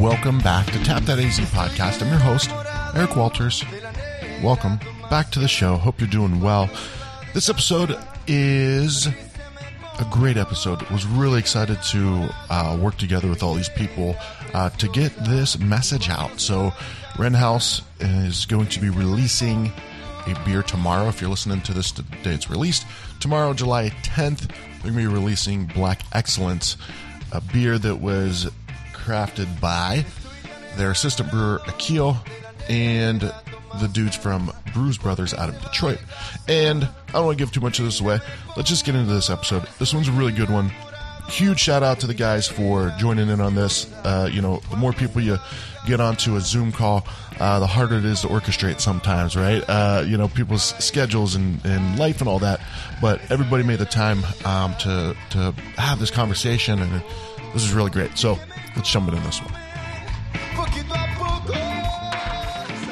Welcome back to Tap That AZ podcast. I'm your host, Eric Walters. Welcome back to the show. Hope you're doing well. This episode is a great episode. Was really excited to uh, work together with all these people uh, to get this message out. So, Wren House is going to be releasing a beer tomorrow. If you're listening to this the day it's released, tomorrow, July 10th, they're going to be releasing Black Excellence, a beer that was crafted by their assistant brewer Akil and the dudes from Brewz Brothaz out of Detroit. And I don't want to give too much of this away. Let's just get into this episode. This one's a really good one. Huge shout out to the guys for joining in on this. Uh, you know, the more people you get onto a Zoom call, uh, the harder it is to orchestrate sometimes, right? Uh, you know, people's schedules and, and life and all that. But everybody made the time um, to to have this conversation, and this is really great. So let's jump into this one.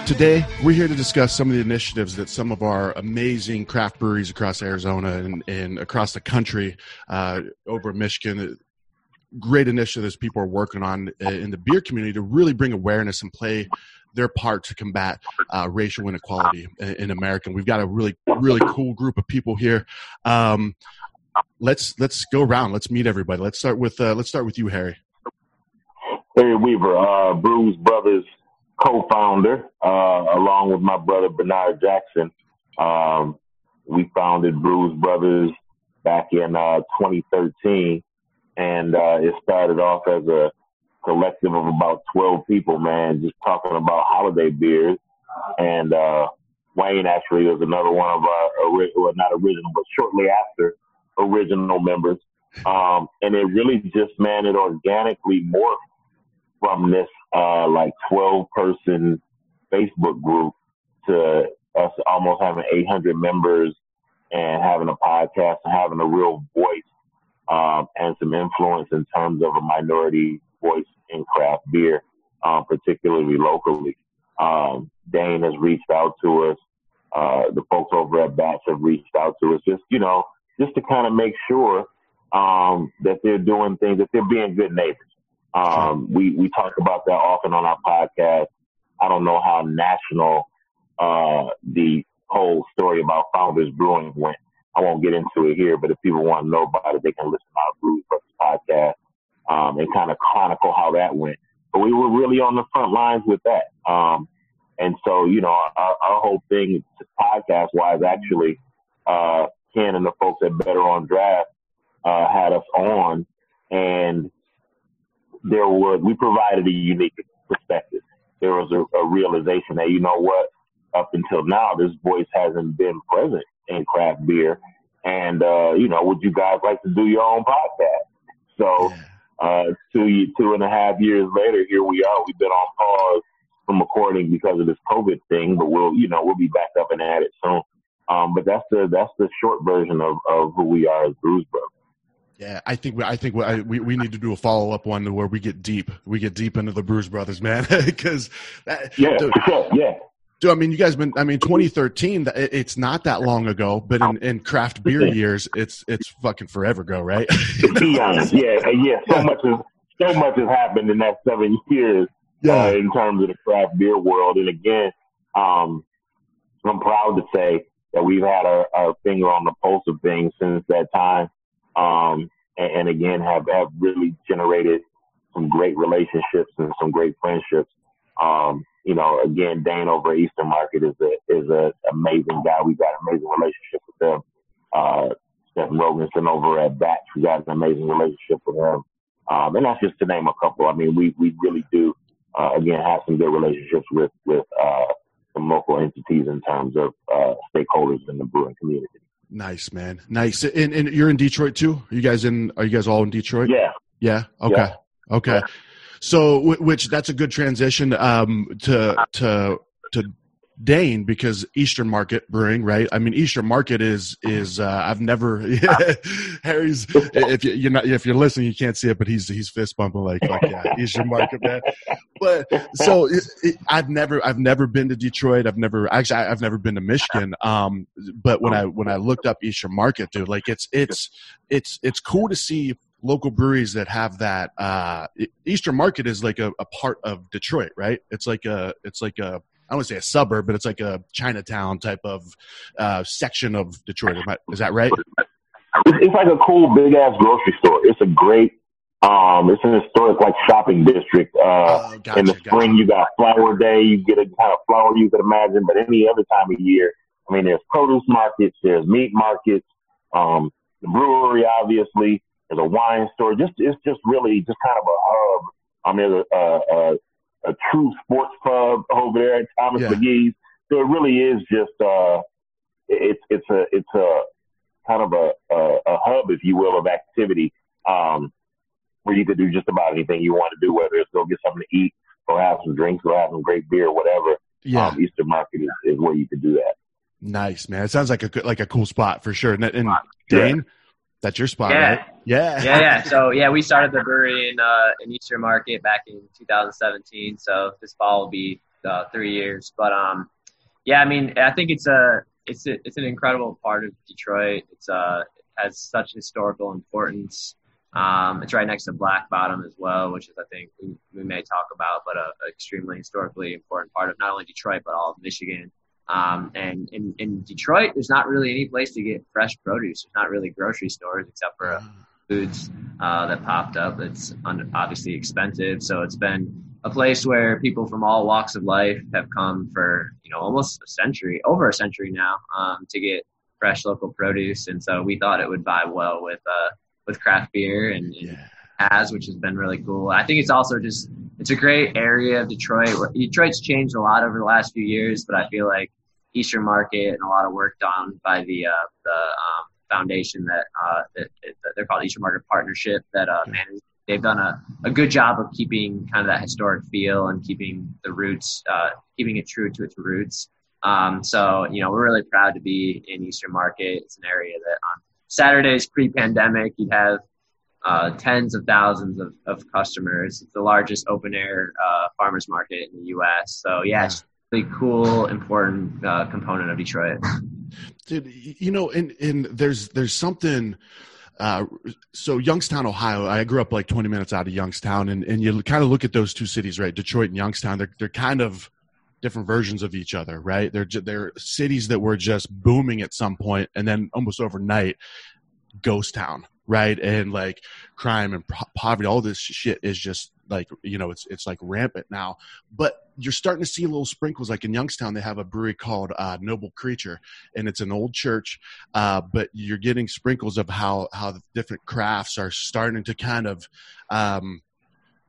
Today, we're here to discuss some of the initiatives that some of our amazing craft breweries across Arizona and, and across the country, uh, over Michigan, great initiatives people are working on in the beer community to really bring awareness and play their part to combat uh, racial inequality in, in America. We've got a really, really cool group of people here. Um, let's let's go around. Let's meet everybody. Let's start with uh, let's start with you, Harry. Harry Weaver, uh, Brewz Brothaz co-founder, uh, along with my brother Bernard Jackson. Um, we founded Brewz Brothaz back in uh, 2013, and uh, it started off as a collective of about 12 people, man, just talking about holiday beers. And uh, Wayne actually was another one of our, ori- well, not original, but shortly after original members. Um, and it really just, man, it organically morphed from this uh, like 12 person Facebook group to us almost having 800 members and having a podcast and having a real voice um, and some influence in terms of a minority voice in craft beer, um, particularly locally. Um, Dayne has reached out to us. Uh, the folks over at Batch have reached out to us just, you know, just to kind of make sure um, that they're doing things, that they're being good neighbors. Um, we, we talk about that often on our podcast. I don't know how national, uh, the whole story about Founders Brewing went. I won't get into it here, but if people want to know about it, they can listen to our Brewz Brothaz podcast, um, and kind of chronicle how that went. But we were really on the front lines with that. Um, and so, you know, our, our whole thing podcast wise, actually, uh, Ken and the folks at Better on Draft, uh, had us on and there was we provided a unique perspective. There was a, a, realization that you know what, up until now, this voice hasn't been present in craft beer, and uh, you know, would you guys like to do your own podcast? So, uh, two two and a half years later, here we are. We've been on pause from recording because of this COVID thing, but we'll you know we'll be back up and at it soon. Um, but that's the that's the short version of, of who we are as Brewz Brothaz. Yeah, I think I think we we need to do a follow up one where we get deep. We get deep into the Brewz Brothaz, man, because yeah, dude, sure, yeah. Dude, I mean, you guys been. I mean, 2013. It's not that long ago, but in, in craft beer years, it's it's fucking forever ago, right? yeah, yeah, yeah. So much has so much has happened in that seven years. Yeah. Uh, in terms of the craft beer world, and again, um, I'm proud to say that we've had our, our finger on the pulse of things since that time um, and, and, again have have really generated some great relationships and some great friendships. Um, you know, again, Dayne over at Eastern Market is a is a amazing guy. We got an amazing relationship with them. Uh, Stephen Roginson over at Batch, we got an amazing relationship with him. Um, and that's just to name a couple. I mean, we we really do uh, again, have some good relationships with, with, uh, some local entities in terms of, uh, stakeholders in the brewing community. Nice, man. Nice. And, and you're in Detroit too? Are you guys in, are you guys all in Detroit? Yeah. Yeah. Okay. Yeah. Okay. Yeah. So, which that's a good transition um, to to to Dayne because Eastern Market Brewing, right? I mean, Eastern Market is is uh, I've never Harry's if you, you're not if you're listening, you can't see it, but he's he's fist bumping like like yeah, Eastern Market man. But so it, it, I've never I've never been to Detroit. I've never actually I- I've never been to Michigan. Um, but when I when I looked up Eastern Market, dude, like it's it's it's it's cool to see local breweries that have that uh eastern market is like a, a part of detroit right it's like a it's like a i don't want to say a suburb but it's like a chinatown type of uh section of detroit is that right It's, like a cool big ass grocery store. It's a great, um, it's an historic like shopping district. Uh, Oh, gotcha, in the gotcha. spring, you got flower day. You get a kind of flower you could imagine, but any other time of year, I mean, there's produce markets, there's meat markets, um, the brewery, obviously. There's a wine store. Just it's just really just kind of a hub. I mean, there's a, a, a, a true sports pub over there at Thomas Yeah. McGee's. So it really is just uh, it's it's a it's a kind of a, a, a hub, if you will, of activity um, where you could do just about anything you want to do, whether it's go get something to eat, go have some drinks, go have some great beer, whatever. yeah Um, Eastern Market is, is where you could do that. nice man it sounds like a good- like a cool spot for sure and, and Dayne that's your spot Yeah. right yeah yeah, yeah. So yeah, we started the brewery in uh, in Eastern Market back in 2017. So this fall will be uh, three years. But um, yeah, I mean, I think it's a it's a, it's an incredible part of Detroit. It's uh it has such historical importance. Um, it's right next to Black Bottom as well, which is I think we, we may talk about, but a, a extremely historically important part of not only Detroit but all of Michigan. Um, and in, in Detroit, there's not really any place to get fresh produce. There's not really grocery stores except for a foods uh, that popped up. It's un- obviously expensive, so it's been a place where people from all walks of life have come for you know almost a century, over a century now, um, to get fresh local produce. And so we thought it would buy well with uh, with craft beer and, and yeah has, which has been really cool. I think it's also just it's a great area of Detroit. Detroit's changed a lot over the last few years, but I feel like Eastern Market and a lot of work done by the uh, the um, foundation that, uh, that, that they're called Eastern Market Partnership that uh, manages. They've done a, a good job of keeping kind of that historic feel and keeping the roots, uh, keeping it true to its roots. Um, so, you know, we're really proud to be in Eastern Market. It's an area that on Saturdays pre-pandemic, you'd have uh, tens of thousands of, of customers. It's the largest open air uh, farmers market in the U.S. So yeah, a really cool, important uh, component of Detroit. dude you know and and there's there's something uh so youngstown ohio i grew up like 20 minutes out of youngstown and and you kind of look at those two cities right? Detroit and youngstown they're they're kind of different versions of each other right? They're they're cities that were just booming at some point and then almost overnight ghost town right? And like crime and po- poverty all this shit is just like you know it's it's like rampant now. But you're starting to see little sprinkles. Like in youngstown they have a brewery called uh, noble creature and it's an old church uh, but you're getting sprinkles of how how different crafts are starting to kind of um,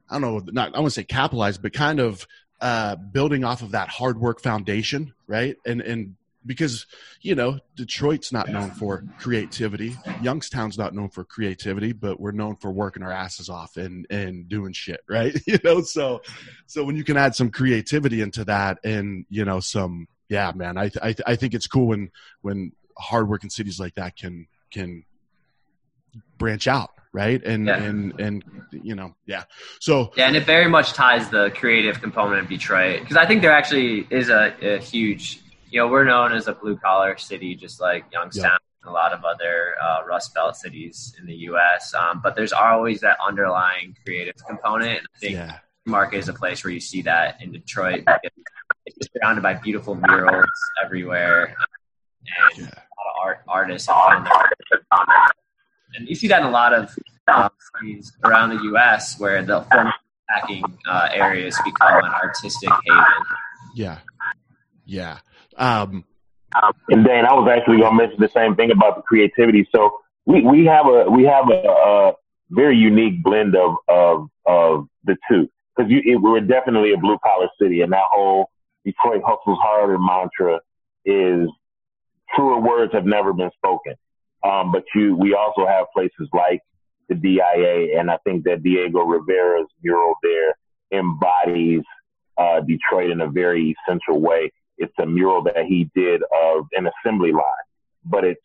i don't know not i want to say capitalize but kind of uh, building off of that hard work foundation right? And and because you know detroit's not known for creativity. Youngstown's not known for creativity but we're known for working our asses off and and doing shit right? You know so so when you can add some creativity into that and you know some yeah man i i, I think it's cool when when hardworking cities like that can can branch out right? And Yeah. and and you know yeah. So Yeah, and it very much ties the creative component of Detroit because I think there actually is a, a huge, you know, we're known as a blue collar city, just like Youngstown and a lot of other uh, Rust Belt cities in the U.S. Um, but there's always that underlying creative component. And I think yeah Market is a place where you see that in Detroit. It's just surrounded by beautiful murals everywhere, and yeah a lot of art artists have found and you see that in a lot of uh, cities around the U.S. where the film packing uh, areas become an artistic haven. yeah yeah um And Dan, I was actually going to mention the same thing about the creativity. So we, we have a we have a, a very unique blend of of of the two. because we're definitely a blue collar city, and that whole Detroit hustles harder mantra is truer words have never been spoken. Um, but you, we also have places like the DIA, and I think that Diego Rivera's mural there embodies uh, Detroit in a very essential way. It's a mural that he did of an assembly line, but it's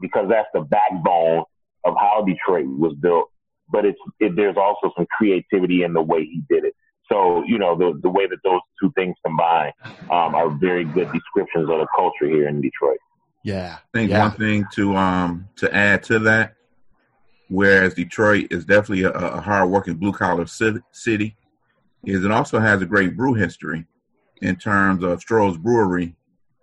because that's the backbone of how Detroit was built. But it's it, there's also some creativity in the way he did it. So you know the the way that those two things combine um, are very good descriptions of the culture here in Detroit. Yeah, I think yeah. one thing to um to add to that, whereas Detroit is definitely a, a hard-working blue-collar city, is it also has a great brew history in terms of Stroh's Brewery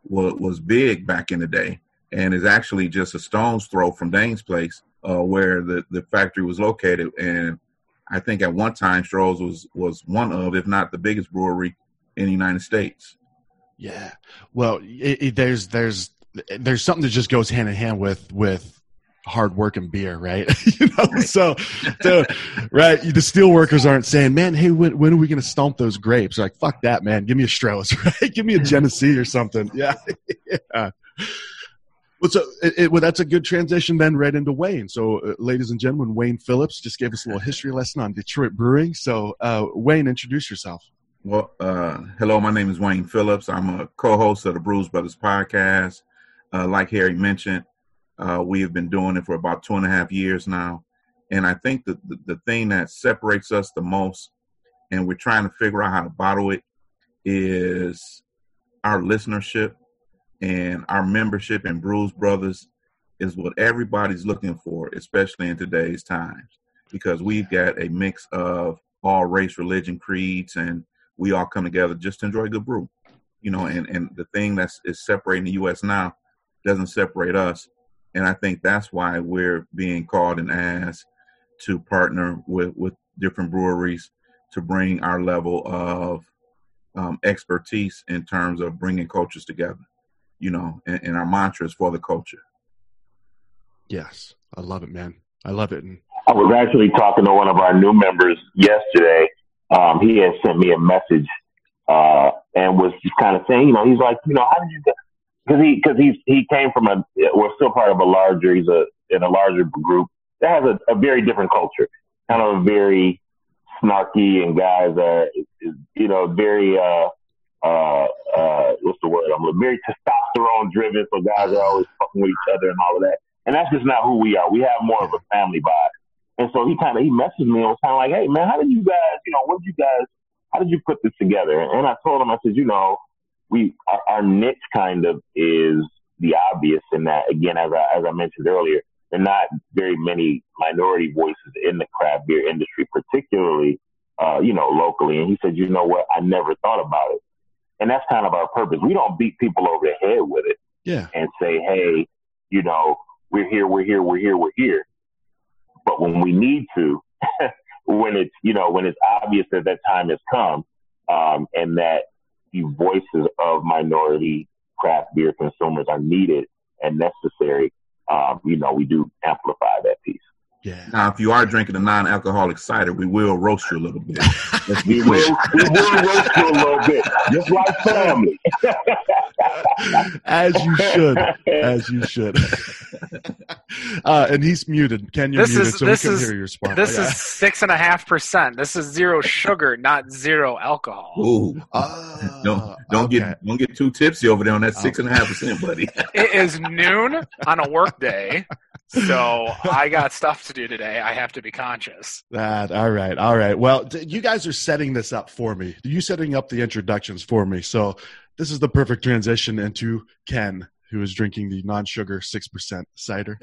was, was big back in the day and is actually just a stone's throw from Dayne's place uh, where the, the factory was located. And I think at one time Stroh's was, was one of, if not the biggest brewery in the United States. Yeah. Well, it, it, there's, there's, there's something that just goes hand in hand with, with hard work and beer, right? you know, so, so, right. The steel workers aren't saying, man, hey, when, when are we going to stomp those grapes? They're like, fuck that, man. Give me a Stroh's, right? Give me a Genesee or something. Yeah. yeah. Well, so it, it, well, that's a good transition then right into Wayne. So, uh, ladies and gentlemen, Wayne Phillips just gave us a little history lesson on Detroit brewing. So, uh, Wayne, introduce yourself. Well, uh, hello, my name is Wayne Phillips. I'm a co-host of the Brewz Brothaz podcast. Uh, like Harry mentioned, uh, we have been doing it for about two and a half years now. And I think that the, the thing that separates us the most, and we're trying to figure out how to bottle it, is our listenership and our membership in Brewz Brothaz is what everybody's looking for, especially in today's times, because we've got a mix of all race, religion, creeds, and we all come together just to enjoy a good brew. You know, and, and the thing that's is separating the U.S. now doesn't separate us, and I think that's why we're being called and asked to partner with with different breweries to bring our level of um, expertise in terms of bringing cultures together you know, and, and our mantras for the culture. Yes, I love it, man. I love it. And I was actually talking to one of our new members yesterday. Um, he had sent me a message uh, and was just kind of saying, you know, he's like, you know, how did you get? Because he because he's he came from a we're still part of a larger he's a in a larger group that has a, a very different culture, kind of a very snarky and guys are you know very uh uh, uh, what's the word? I'm very testosterone driven, so guys are always fucking with each other and all of that. And that's just not who we are. We have more of a family vibe. And so he kind of he messaged me and was kind of like, "Hey man, how did you guys? You know, what did you guys? How did you put this together?" And I told him, I said, "You know, we our, our niche kind of is the obvious in that again, as I as I mentioned earlier, there are not very many minority voices in the craft beer industry, particularly uh, you know locally." And he said, "You know what? I never thought about it." And that's kind of our purpose. We don't beat people over the head with it. Yeah. And say, hey, you know, we're here, we're here, we're here, we're here. But when we need to, when it's, you know, when it's obvious that that time has come, um, and that the voices of minority craft beer consumers are needed and necessary, um, you know, we do amplify that piece. Yeah. Now, if you are drinking a non-alcoholic cider, we will roast you a little bit. Let's be We will, we will roast you a little bit, just like family. As you should. As you should. uh, and he's muted. Ken, you're This muted, is- so this we can is- hear your response. This Yeah. is six and a half percent. This is zero sugar, not zero alcohol. Ooh. Ah, don't don't okay. get don't get too tipsy over there on that six and a half percent, buddy. It is noon on a work day, so I got stuff to do today. I have to be conscious. That all right, all right. Well, you guys are setting this up for me. You setting up the introductions for me. So this is the perfect transition into Ken, who is drinking the non-sugar six percent cider.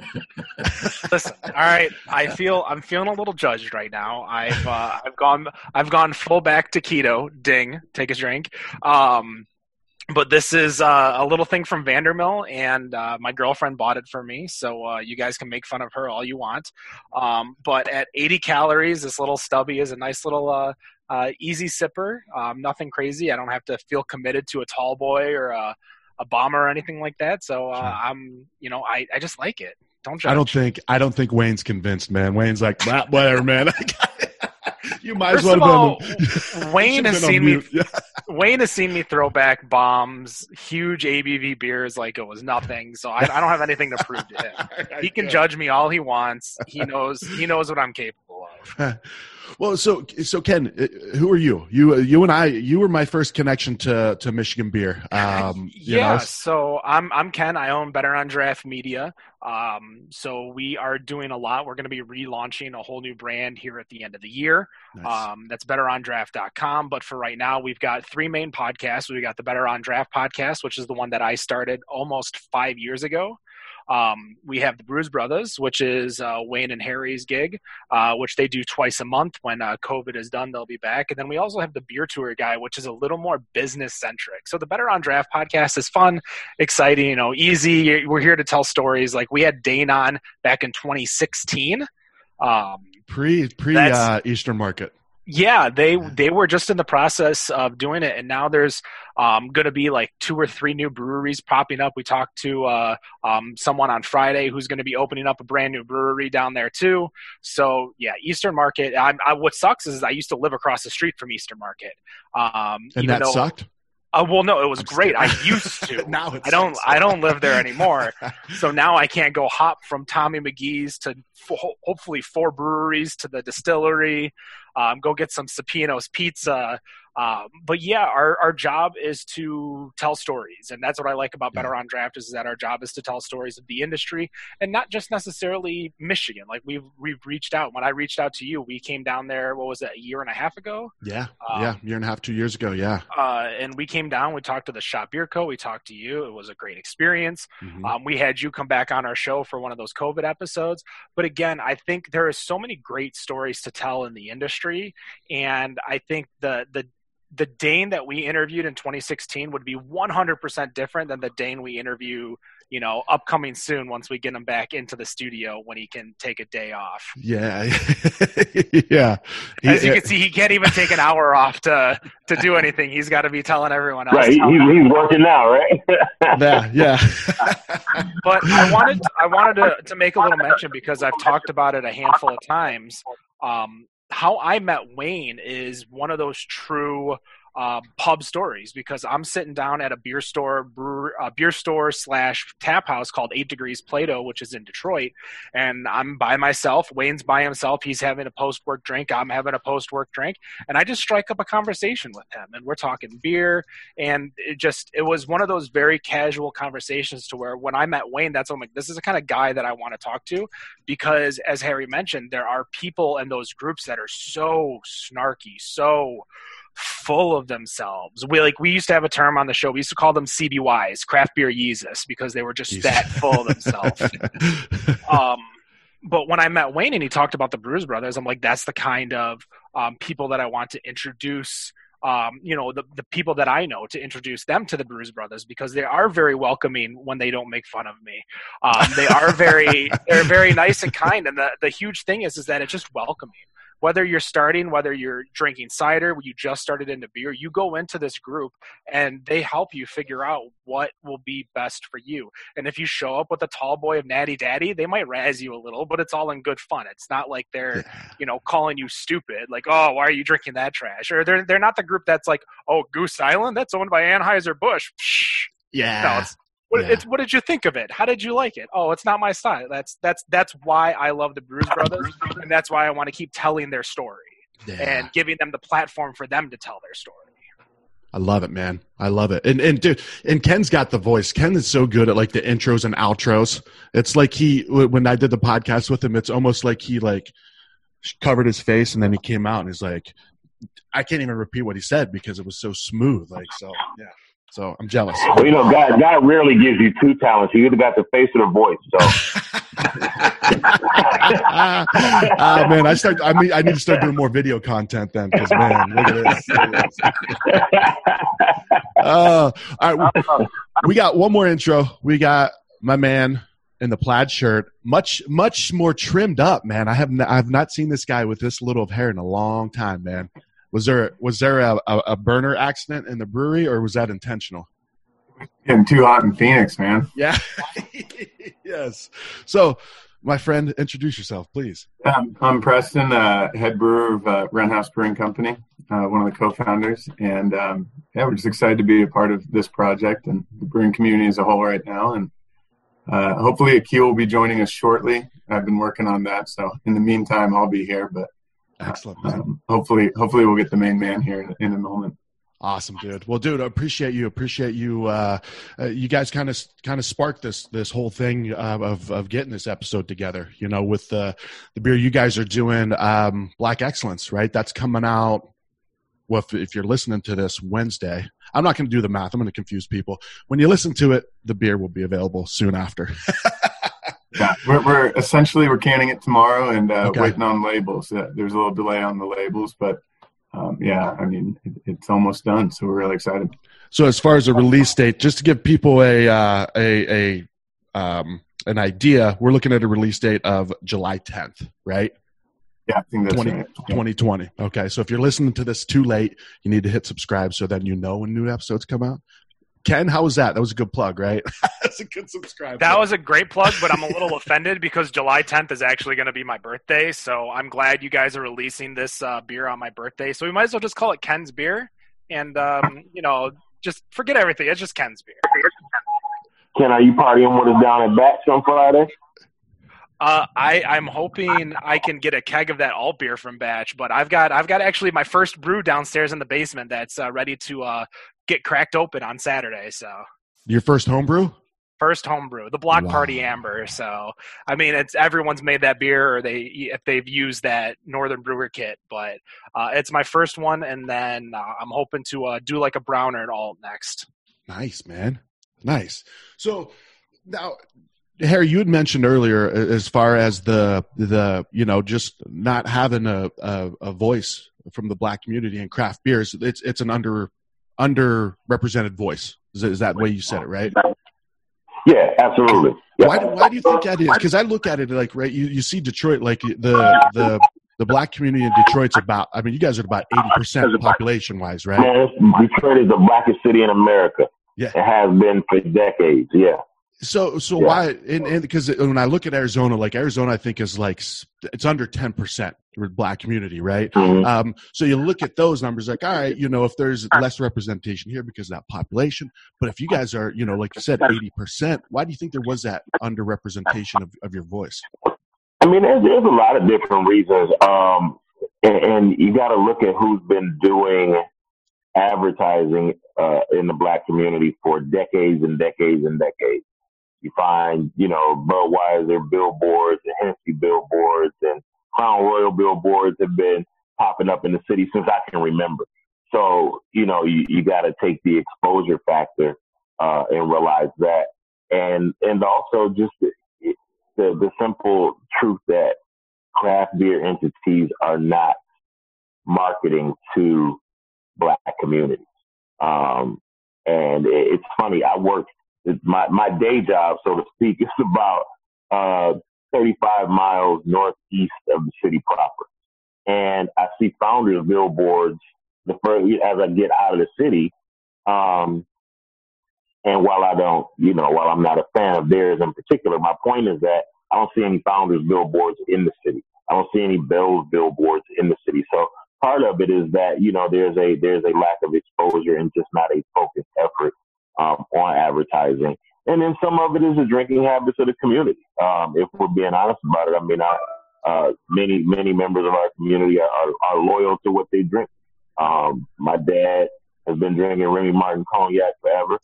Listen, all right. I feel I'm feeling a little judged right now. I've uh, I've gone I've gone full back to keto. Ding, take a drink. Um, but this is uh, a little thing from Vandermill, and uh, my girlfriend bought it for me. So uh, you guys can make fun of her all you want. Um, but at 80 calories, this little stubby is a nice little uh, uh, easy sipper. Um, nothing crazy. I don't have to feel committed to a tall boy or a, a bomber or anything like that. So uh, I'm, you know, I, I just like it. Don't judge. I don't think I don't think Wayne's convinced, man. Wayne's like, whatever, man. you might as First well of all. Wayne has seen me. Yeah. Wayne has seen me throw back bombs, huge ABV beers like it was nothing. So I, I don't have anything to prove to him. He can judge me all he wants. He knows. He knows what I'm capable of. Well, so so Ken, uh, who are you? You you and I. You were my first connection to to Michigan beer. Um, you yeah, know, so I'm I'm Ken. I own Better on Draft Media. Um, so we are doing a lot. We're going to be relaunching a whole new brand here at the end of the year. Nice. Um, that's betterondraft.com. But for right now, we've got three main podcasts. We've got the Better on Draft podcast, which is the one that I started almost five years ago. Um, we have the Brewz Brothaz, which is uh, Wayne and Harry's gig, uh, which they do twice a month. When uh, COVID is done, they'll be back. And then we also have the Beer Tour guy, which is a little more business centric. So the Better on Draft podcast is fun, exciting, you know, easy. We're here to tell stories. Like we had Dayne on back in 2016. Um, pre pre uh, Eastern Market. Yeah, they they were just in the process of doing it, and now there's um, going to be like two or three new breweries popping up. We talked to uh, um, someone on Friday who's going to be opening up a brand new brewery down there too. So yeah, Eastern Market. I, I, what sucks is I used to live across the street from Eastern Market, um, And that though, such Uh, well, no, it was I'm great. I used to. Now I don't. I don't live there anymore. so now I can't go hop from Tommy McGee's to fo- hopefully four breweries to the distillery. Um, go get some Supino's pizza. Um, but yeah, our, our job is to tell stories, and that's what I like about Better on Draft is that our job is to tell stories of the industry, and not just necessarily Michigan. Like we've we've reached out. When I reached out to you, we came down there. What was it? A year and a half ago. Yeah, Um, yeah, year and a half, two years ago. Yeah. Uh, and we came down. We talked to the Shop Beer Co. We talked to you. It was a great experience. Mhm. Um, we had you come back on our show for one of those COVID episodes. But again, I think there is so many great stories to tell in the industry, and I think the the the Dayne that we interviewed in 2016 would be 100% different than the Dayne we interview, you know, upcoming soon once we get him back into the studio when he can take a day off. Yeah, yeah. He- As you can see, he can't even take an hour off to to do anything. He's got to be telling everyone else. Right, he, he's, he's working now, right? yeah, yeah. but I wanted I wanted to, to make a little mention because I've talked about it a handful of times. Um, how I met Wayne is one of those true uh, pub stories because I'm sitting down at a beer store, brewer, beer store slash tap house called Eight Degrees Plato, which is in Detroit, and I'm by myself. Wayne's by himself. He's having a post work drink. I'm having a post work drink, and I just strike up a conversation with him, and we're talking beer, and it just it was one of those very casual conversations to where when I met Wayne, that's I'm like, this is the kind of guy that I want to talk to, because as Harry mentioned, there are people in those groups that are so snarky, so full of themselves. We like we used to have a term on the show. We used to call them CBYs, craft beer Yeezus, because they were just Yeezus. that full of themselves. um, but when I met Wayne and he talked about the Brewz Brothaz, I'm like, that's the kind of um, people that I want to introduce. Um, you know, the, the people that I know to introduce them to the Brewz Brothaz because they are very welcoming when they don't make fun of me. Um, they are very, they're very nice and kind. And the, the huge thing is, is that it's just welcoming whether you're starting, whether you're drinking cider, you just started into beer, you go into this group and they help you figure out what will be best for you. And if you show up with a tall boy of natty daddy, they might razz you a little, but it's all in good fun. It's not like they're, you know, calling you stupid, like, oh, why are you drinking that trash? Or they're they're not the group that's like, oh, Goose Island, that's owned by Anheuser Busch. yeah. No, it's what, Yeah. it's what did you think of it? How did you like it? Oh, it's not my style. That's that's that's why I love the Brewz Brothaz, and that's why I want to keep telling their story Yeah. and giving them the platform for them to tell their story. I love it, man. I love it. And and dude, and Ken's got the voice. Ken is so good at like the intros and outros. It's like he when I did the podcast with him, it's almost like he like covered his face and then he came out and he's like I can't even repeat what he said because it was so smooth. Like so yeah. So I'm jealous. well, you know, God, God rarely gives you two talents. You either got the face or the voice. So Ah man, I start. I mean, I need to start doing more video content then, because man, look at this. Look at this. Uh, all right, we, we got one more intro. We got my man in the plaid shirt, much much more trimmed up, man. I have n- I've not seen this guy with this little of hair in a long time, man. Was there was there a, a, a burner accident in the brewery, or was that intentional? Getting too hot in Phoenix, man. Yeah. yes. So my friend, introduce yourself, please. Um, I'm Preston, uh, head brewer of uh, House Brewing Company, uh, one of the co-founders, and um, yeah, we're just excited to be a part of this project and the brewing community as a whole right now. And uh, hopefully, Akil will be joining us shortly. I've been working on that, so in the meantime, I'll be here. But excellent. Um, hopefully, hopefully, we'll get the main man here in, in a moment. Awesome, dude. Well, dude, I appreciate you. Appreciate you. Uh, uh, you guys kind of kind of sparked this this whole thing uh, of of getting this episode together. You know, with the the beer you guys are doing, um, Black Excellence, right? That's coming out. Well, if, if you're listening to this Wednesday, I'm not going to do the math. I'm going to confuse people. When you listen to it, the beer will be available soon after. yeah, we're, we're, essentially we're canning it tomorrow and uh, okay. waiting on labels. There's a little delay on the labels, but um, yeah, I mean, it, it's almost done, so we're really excited. So, as far as a release date, just to give people a uh, a, a um, an idea, we're looking at a release date of July 10th, right? Yeah, I think that's 20, right. 2020. Okay, so if you're listening to this too late, you need to hit subscribe so then you know when new episodes come out. Ken, how was that? That was a good plug, right? That's a good subscribe. That was a great plug, but I'm a little offended because July 10th is actually going to be my birthday. So I'm glad you guys are releasing this uh, beer on my birthday. So we might as well just call it Ken's beer, and um, you know, just forget everything. It's just Ken's beer. Ken, are you partying with us down at Batch on Friday? Uh, I I'm hoping I can get a keg of that alt beer from Batch, but I've got I've got actually my first brew downstairs in the basement that's uh, ready to uh, get cracked open on Saturday. So your first homebrew? First homebrew, the Block wow. Party Amber. So I mean, it's everyone's made that beer, or they if they've used that Northern Brewer kit. But uh, it's my first one, and then uh, I'm hoping to uh, do like a brown or an alt next. Nice, man. Nice. So now Harry, you had mentioned earlier as far as the the you know just not having a, a, a voice from the black community in craft beers. It's it's an under underrepresented voice. Is, is that the way you said it, right? Yeah, absolutely. Yeah. Why, why do you think that is? Because I look at it like right, you, you see Detroit like the the the black community in Detroit's about. I mean, you guys are about eighty percent population wise, right? Yeah, Detroit is the blackest city in America. Yeah, it has been for decades. Yeah. So so yeah. why and because when I look at Arizona, like Arizona, I think is like it's under ten percent black community, right? Mm-hmm. Um, so you look at those numbers, like all right, you know, if there's less representation here because of that population, but if you guys are, you know, like you said, eighty percent, why do you think there was that underrepresentation of, of your voice? I mean, there's, there's a lot of different reasons, um, and, and you got to look at who's been doing advertising uh, in the black community for decades and decades and decades. You find, you know, Budweiser billboards and Hennessy billboards and Crown Royal billboards have been popping up in the city since I can remember. So, you know, you, you got to take the exposure factor uh, and realize that. And, and also just the, the, the simple truth that craft beer entities are not marketing to black communities. Um, and it's funny. I work my my day job, so to speak, is about uh, 35 miles northeast of the city proper. And I see founders billboards the first as I get out of the city. Um, and while I don't, you know, while I'm not a fan of theirs in particular, my point is that I don't see any founders billboards in the city. I don't see any Bell's billboards in the city. So part of it is that you know there's a there's a lack of exposure and just not a focused effort um, on advertising. And then some of it is the drinking habits of the community. Um, if we're being honest about it, I mean, I, uh, many many members of our community are, are, are loyal to what they drink. Um, my dad has been drinking Remy Martin cognac forever.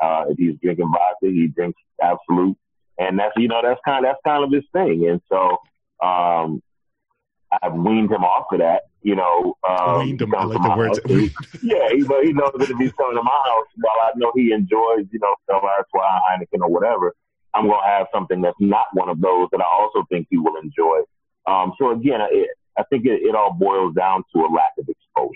Uh, if he's drinking vodka, he drinks Absolut, and that's you know that's kind of, that's kind of his thing. And so um, I've weaned him off of that. You know, um, weaned him. I like the words. He, yeah, he, he knows that if he's coming to my house, while I know he enjoys, you know, Stella Artois, Heineken, or whatever, I'm going to have something that's not one of those that I also think he will enjoy. Um, so again, it, I think it, it, all boils down to a lack of exposure.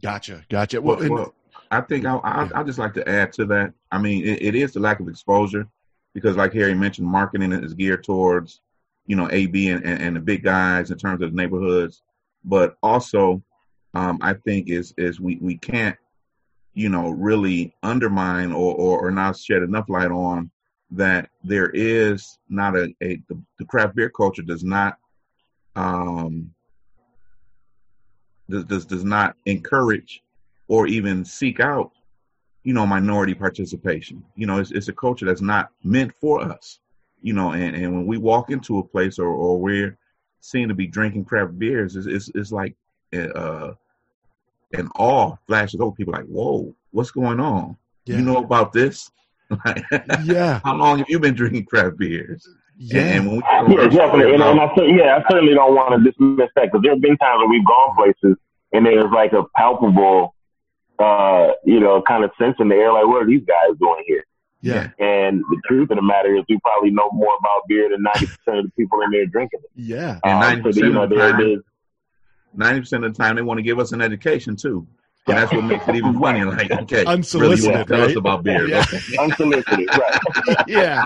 Gotcha, gotcha. Well, well, well I think I, I, I just like to add to that. I mean, it, it is the lack of exposure because, like Harry mentioned, marketing is geared towards you know, AB and, and, and the big guys in terms of neighborhoods. But also, um, I think is is we, we can't, you know, really undermine or, or, or not shed enough light on that there is not a, a the, the craft beer culture does not um does, does does not encourage or even seek out you know minority participation. You know it's, it's a culture that's not meant for us you know and, and when we walk into a place or, or we're seen to be drinking craft beers it's, it's, it's like uh an awe flashes over people like whoa what's going on Yeah. you know about this Yeah. how long have you been drinking craft beers Yeah. and when we Yeah, definitely. And, and I, yeah, I certainly don't want to dismiss that because there have been times when we've gone places and there's like a palpable, uh, you know, kind of sense in the air, like, what are these guys doing here? Yeah. And the truth of the matter is, we probably know more about beer than 90% of the people in there drinking it. Yeah. and Um, ninety so, percent you know, of the time there's, ninety percent of the time they want to give us an education too. And that's what makes it even funnier. Like, okay, really, you Unsolicited, want to tell right? us about beer? Yeah. Okay. unsolicited, right? yeah.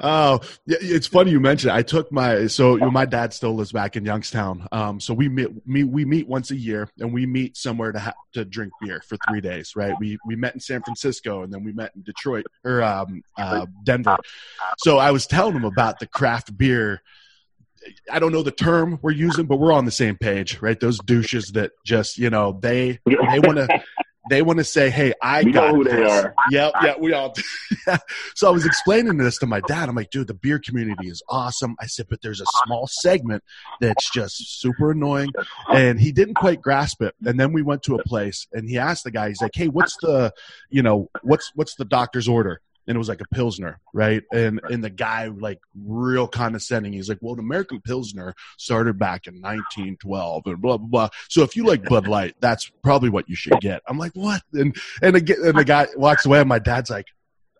Oh, it's funny you mentioned. It. I took my so you know, my dad still lives back in Youngstown. Um, so we meet, meet we meet once a year, and we meet somewhere to ha- to drink beer for three days. Right? We we met in San Francisco, and then we met in Detroit or um, uh, Denver. So I was telling him about the craft beer. I don't know the term we're using, but we're on the same page, right? Those douches that just you know they they want to they want to say, "Hey, I We know got who they this." are. Yep, yeah, we all. so I was explaining this to my dad. I'm like, "Dude, the beer community is awesome." I said, "But there's a small segment that's just super annoying," and he didn't quite grasp it. And then we went to a place, and he asked the guy, "He's like, hey, what's the, you know, what's what's the doctor's order?" And it was like a pilsner, right? And and the guy like real condescending. He's like, "Well, an American pilsner started back in 1912, and blah blah blah. So if you like Bud Light, that's probably what you should get." I'm like, "What?" And and again, and the guy walks away, and my dad's like,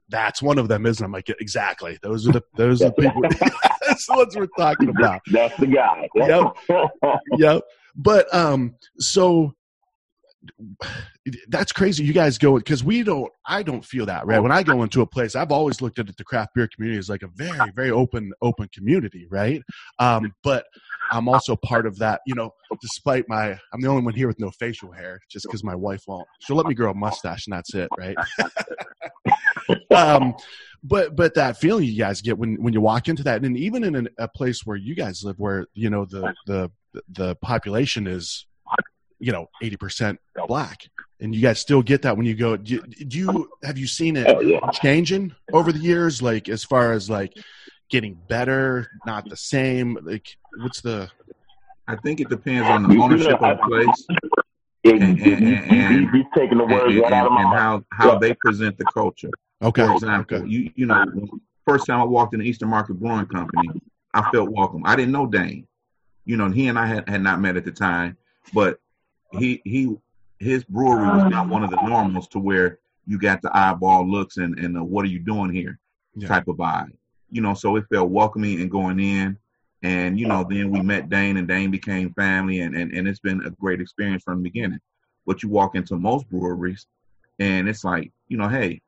"That's one of them, isn't?" it? I'm like, "Exactly. Those are the those are the people. that's the ones we're talking about." That's the guy. Yep. yep. But um, so that's crazy. You guys go because we don't. I don't feel that right when I go into a place. I've always looked at the craft beer community as like a very, very open, open community, right? Um, but I'm also part of that. You know, despite my, I'm the only one here with no facial hair, just because my wife won't. She'll let me grow a mustache, and that's it, right? um, but but that feeling you guys get when when you walk into that, and even in an, a place where you guys live, where you know the the the population is you know 80% black and you guys still get that when you go do, do you have you seen it Oh, changing over the years like as far as like getting better not the same like what's the I think it depends on the ownership of the place Yeah, and, and, and, you, you taking the and, words and, right out of my and mouth. how, how they present the culture. okay For example, okay you you know, first time I walked in the Eastern Market Brewing Company, I felt welcome. I didn't know Dayne. You know, he and I had, had not met at the time, but he he his brewery was not one of the normals to where you got the eyeball looks and and the, what are you doing here Yeah. type of vibe. You know, so it felt welcoming and going in. And you know, then we met Dayne, and Dayne became family, and, and and it's been a great experience from the beginning. But you walk into most breweries, and it's like, you know, hey,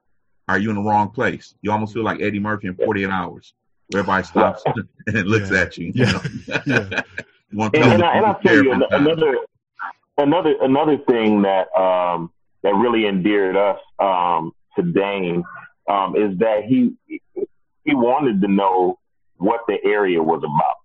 are you in the wrong place? You almost feel like Eddie Murphy in 48 hours. Where everybody stops and looks Yeah. at you. Yeah. You know? Yeah. You want to And, and, I, and I'll tell you careful another another another thing that um, that really endeared us um, to Dayne um, is that he he wanted to know what the area was about.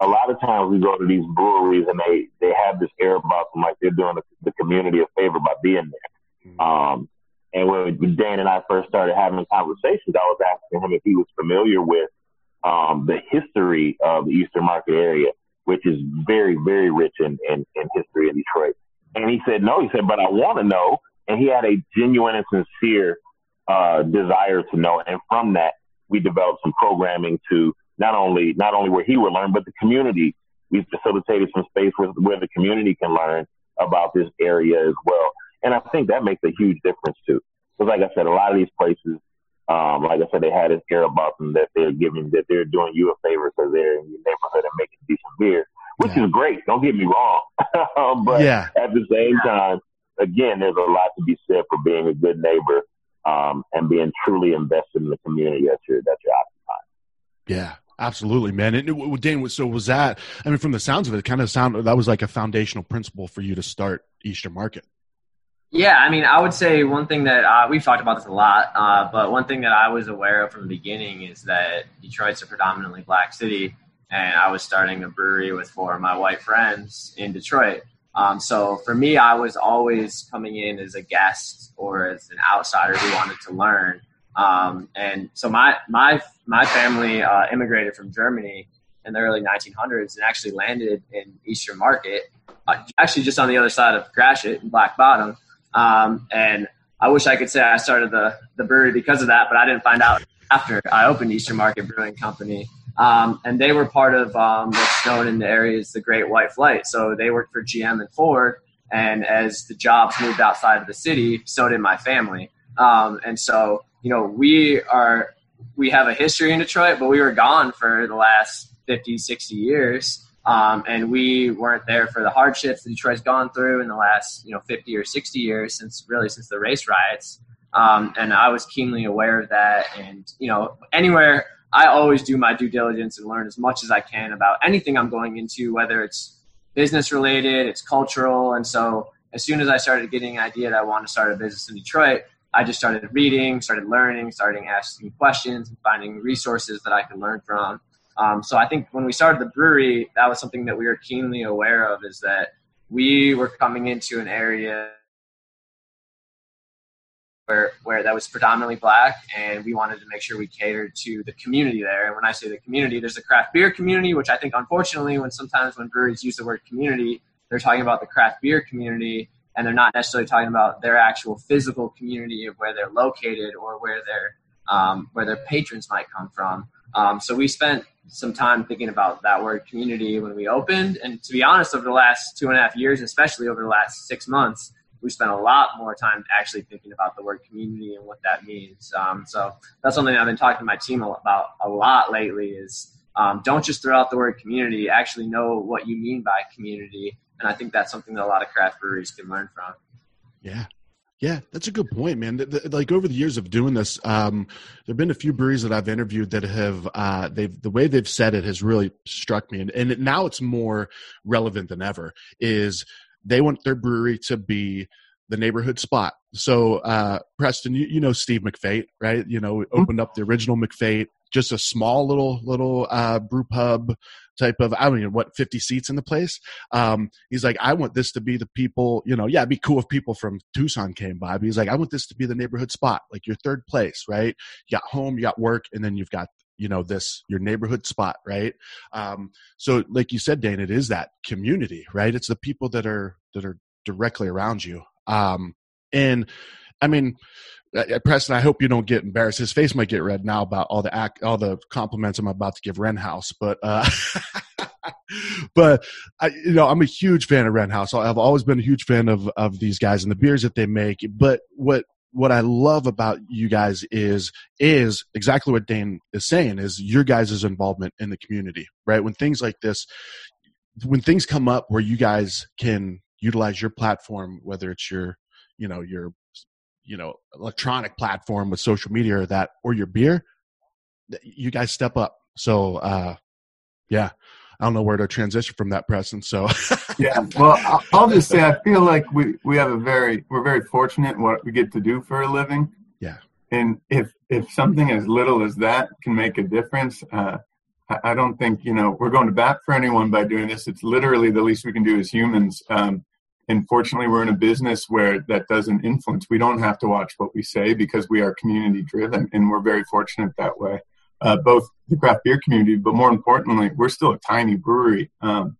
A lot of times we go to these breweries and they they have this air about them like they're doing the, the community a favor by being there. Um, and when Dayne and I first started having conversations, I was asking him if he was familiar with um, the history of the Eastern Market area, which is very, very rich in, in, in history in Detroit. And he said, no, he said, but I want to know. And he had a genuine and sincere uh, desire to know. And from that, we developed some programming to not only not only where he would learn, but the community. We facilitated some space where, where the community can learn about this area as well. And I think that makes a huge difference too. Because like I said, a lot of these places, um, like I said, they had this air about them that they're giving, that they're doing you a favor because they're in your neighborhood and making decent beer, which Yeah. is great. Don't get me wrong. but Yeah. at the same time, again, there's a lot to be said for being a good neighbor um, and being truly invested in the community that you're that you're occupying. Yeah, absolutely, man. And it, Dayne, so was that? I mean, from the sounds of it, it kind of sound that was like a foundational principle for you to start Eastern Market. Yeah, I mean, I would say one thing that uh, we've talked about this a lot, uh, but one thing that I was aware of from the beginning is that Detroit's a predominantly black city, and I was starting a brewery with four of my white friends in Detroit. Um, so for me, I was always coming in as a guest or as an outsider who wanted to learn. Um, and so my my my family uh, immigrated from Germany in the early 1900s and actually landed in Eastern Market, uh, actually just on the other side of Gratiot in Black Bottom. Um, and I wish I could say I started the the brewery because of that, but I didn't find out after I opened Eastern Market Brewing Company. Um, and they were part of um, what's known in the area as the Great White Flight. So they worked for GM and Ford. And as the jobs moved outside of the city, so did my family. Um, and so, you know, we are, we have a history in Detroit, but we were gone for the last 50, 60 years. Um, and we weren't there for the hardships that Detroit's gone through in the last, you know, 50 or 60 years since really since the race riots. Um, and I was keenly aware of that. And, you know, anywhere I always do my due diligence and learn as much as I can about anything I'm going into, whether it's business related, it's cultural. And so as soon as I started getting an idea that I want to start a business in Detroit, I just started reading, started learning, starting asking questions and finding resources that I could learn from. Um, so I think when we started the brewery, that was something that we were keenly aware of is that we were coming into an area where where that was predominantly black, and we wanted to make sure we catered to the community there. And when I say the community, there's the craft beer community, which I think unfortunately, when sometimes when breweries use the word community, they're talking about the craft beer community, and they're not necessarily talking about their actual physical community of where they're located or where their um, where their patrons might come from. Um, so we spent some time thinking about that word community when we opened, and to be honest, over the last two and a half years, especially over the last six months, we spent a lot more time actually thinking about the word community and what that means. Um, so that's something I've been talking to my team about a lot lately is um, don't just throw out the word community, actually know what you mean by community. And I think that's something that a lot of craft breweries can learn from. Yeah. Yeah, that's a good point, man. The, the, like over the years of doing this, um, there've been a few breweries that I've interviewed that have uh, they've the way they've said it has really struck me, and, and now it's more relevant than ever. Is they want their brewery to be the neighborhood spot. So, uh, Preston, you, you know Steve McFate, right? You know, mm-hmm. opened up the original McFate, just a small little little uh, brew pub type of I don't know what 50 seats in the place. Um, he's like, I want this to be the people, you know, yeah, it'd be cool if people from Tucson came by. But he's like, I want this to be the neighborhood spot, like your third place, right? You got home, you got work, and then you've got you know this your neighborhood spot right um, so like you said Dayne it is that community right it's the people that are that are directly around you um, and i mean Preston, I hope you don't get embarrassed. His face might get red now about all the all the compliments I'm about to give Wren House, but uh, but I, you know, I'm a huge fan of Wren House. I've always been a huge fan of of these guys and the beers that they make. But what what I love about you guys is is exactly what Dayne is saying is your guys' involvement in the community, right? When things like this, when things come up where you guys can utilize your platform, whether it's your, you know, your, you know, electronic platform with social media or that, or your beer, you guys step up. So, uh, yeah, I don't know where to transition from that, Preston. So yeah, well, I'll just say I feel like we we have a very we're very fortunate what we get to do for a living. Yeah, and if if something as little as that can make a difference, uh, I, don't think you know we're going to bat for anyone by doing this. It's literally the least we can do as humans. Um, and fortunately, we're in a business where that doesn't influence. We don't have to watch what we say because we are community driven, and we're very fortunate that way uh, both the craft beer community, but more importantly, we're still a tiny brewery. Um,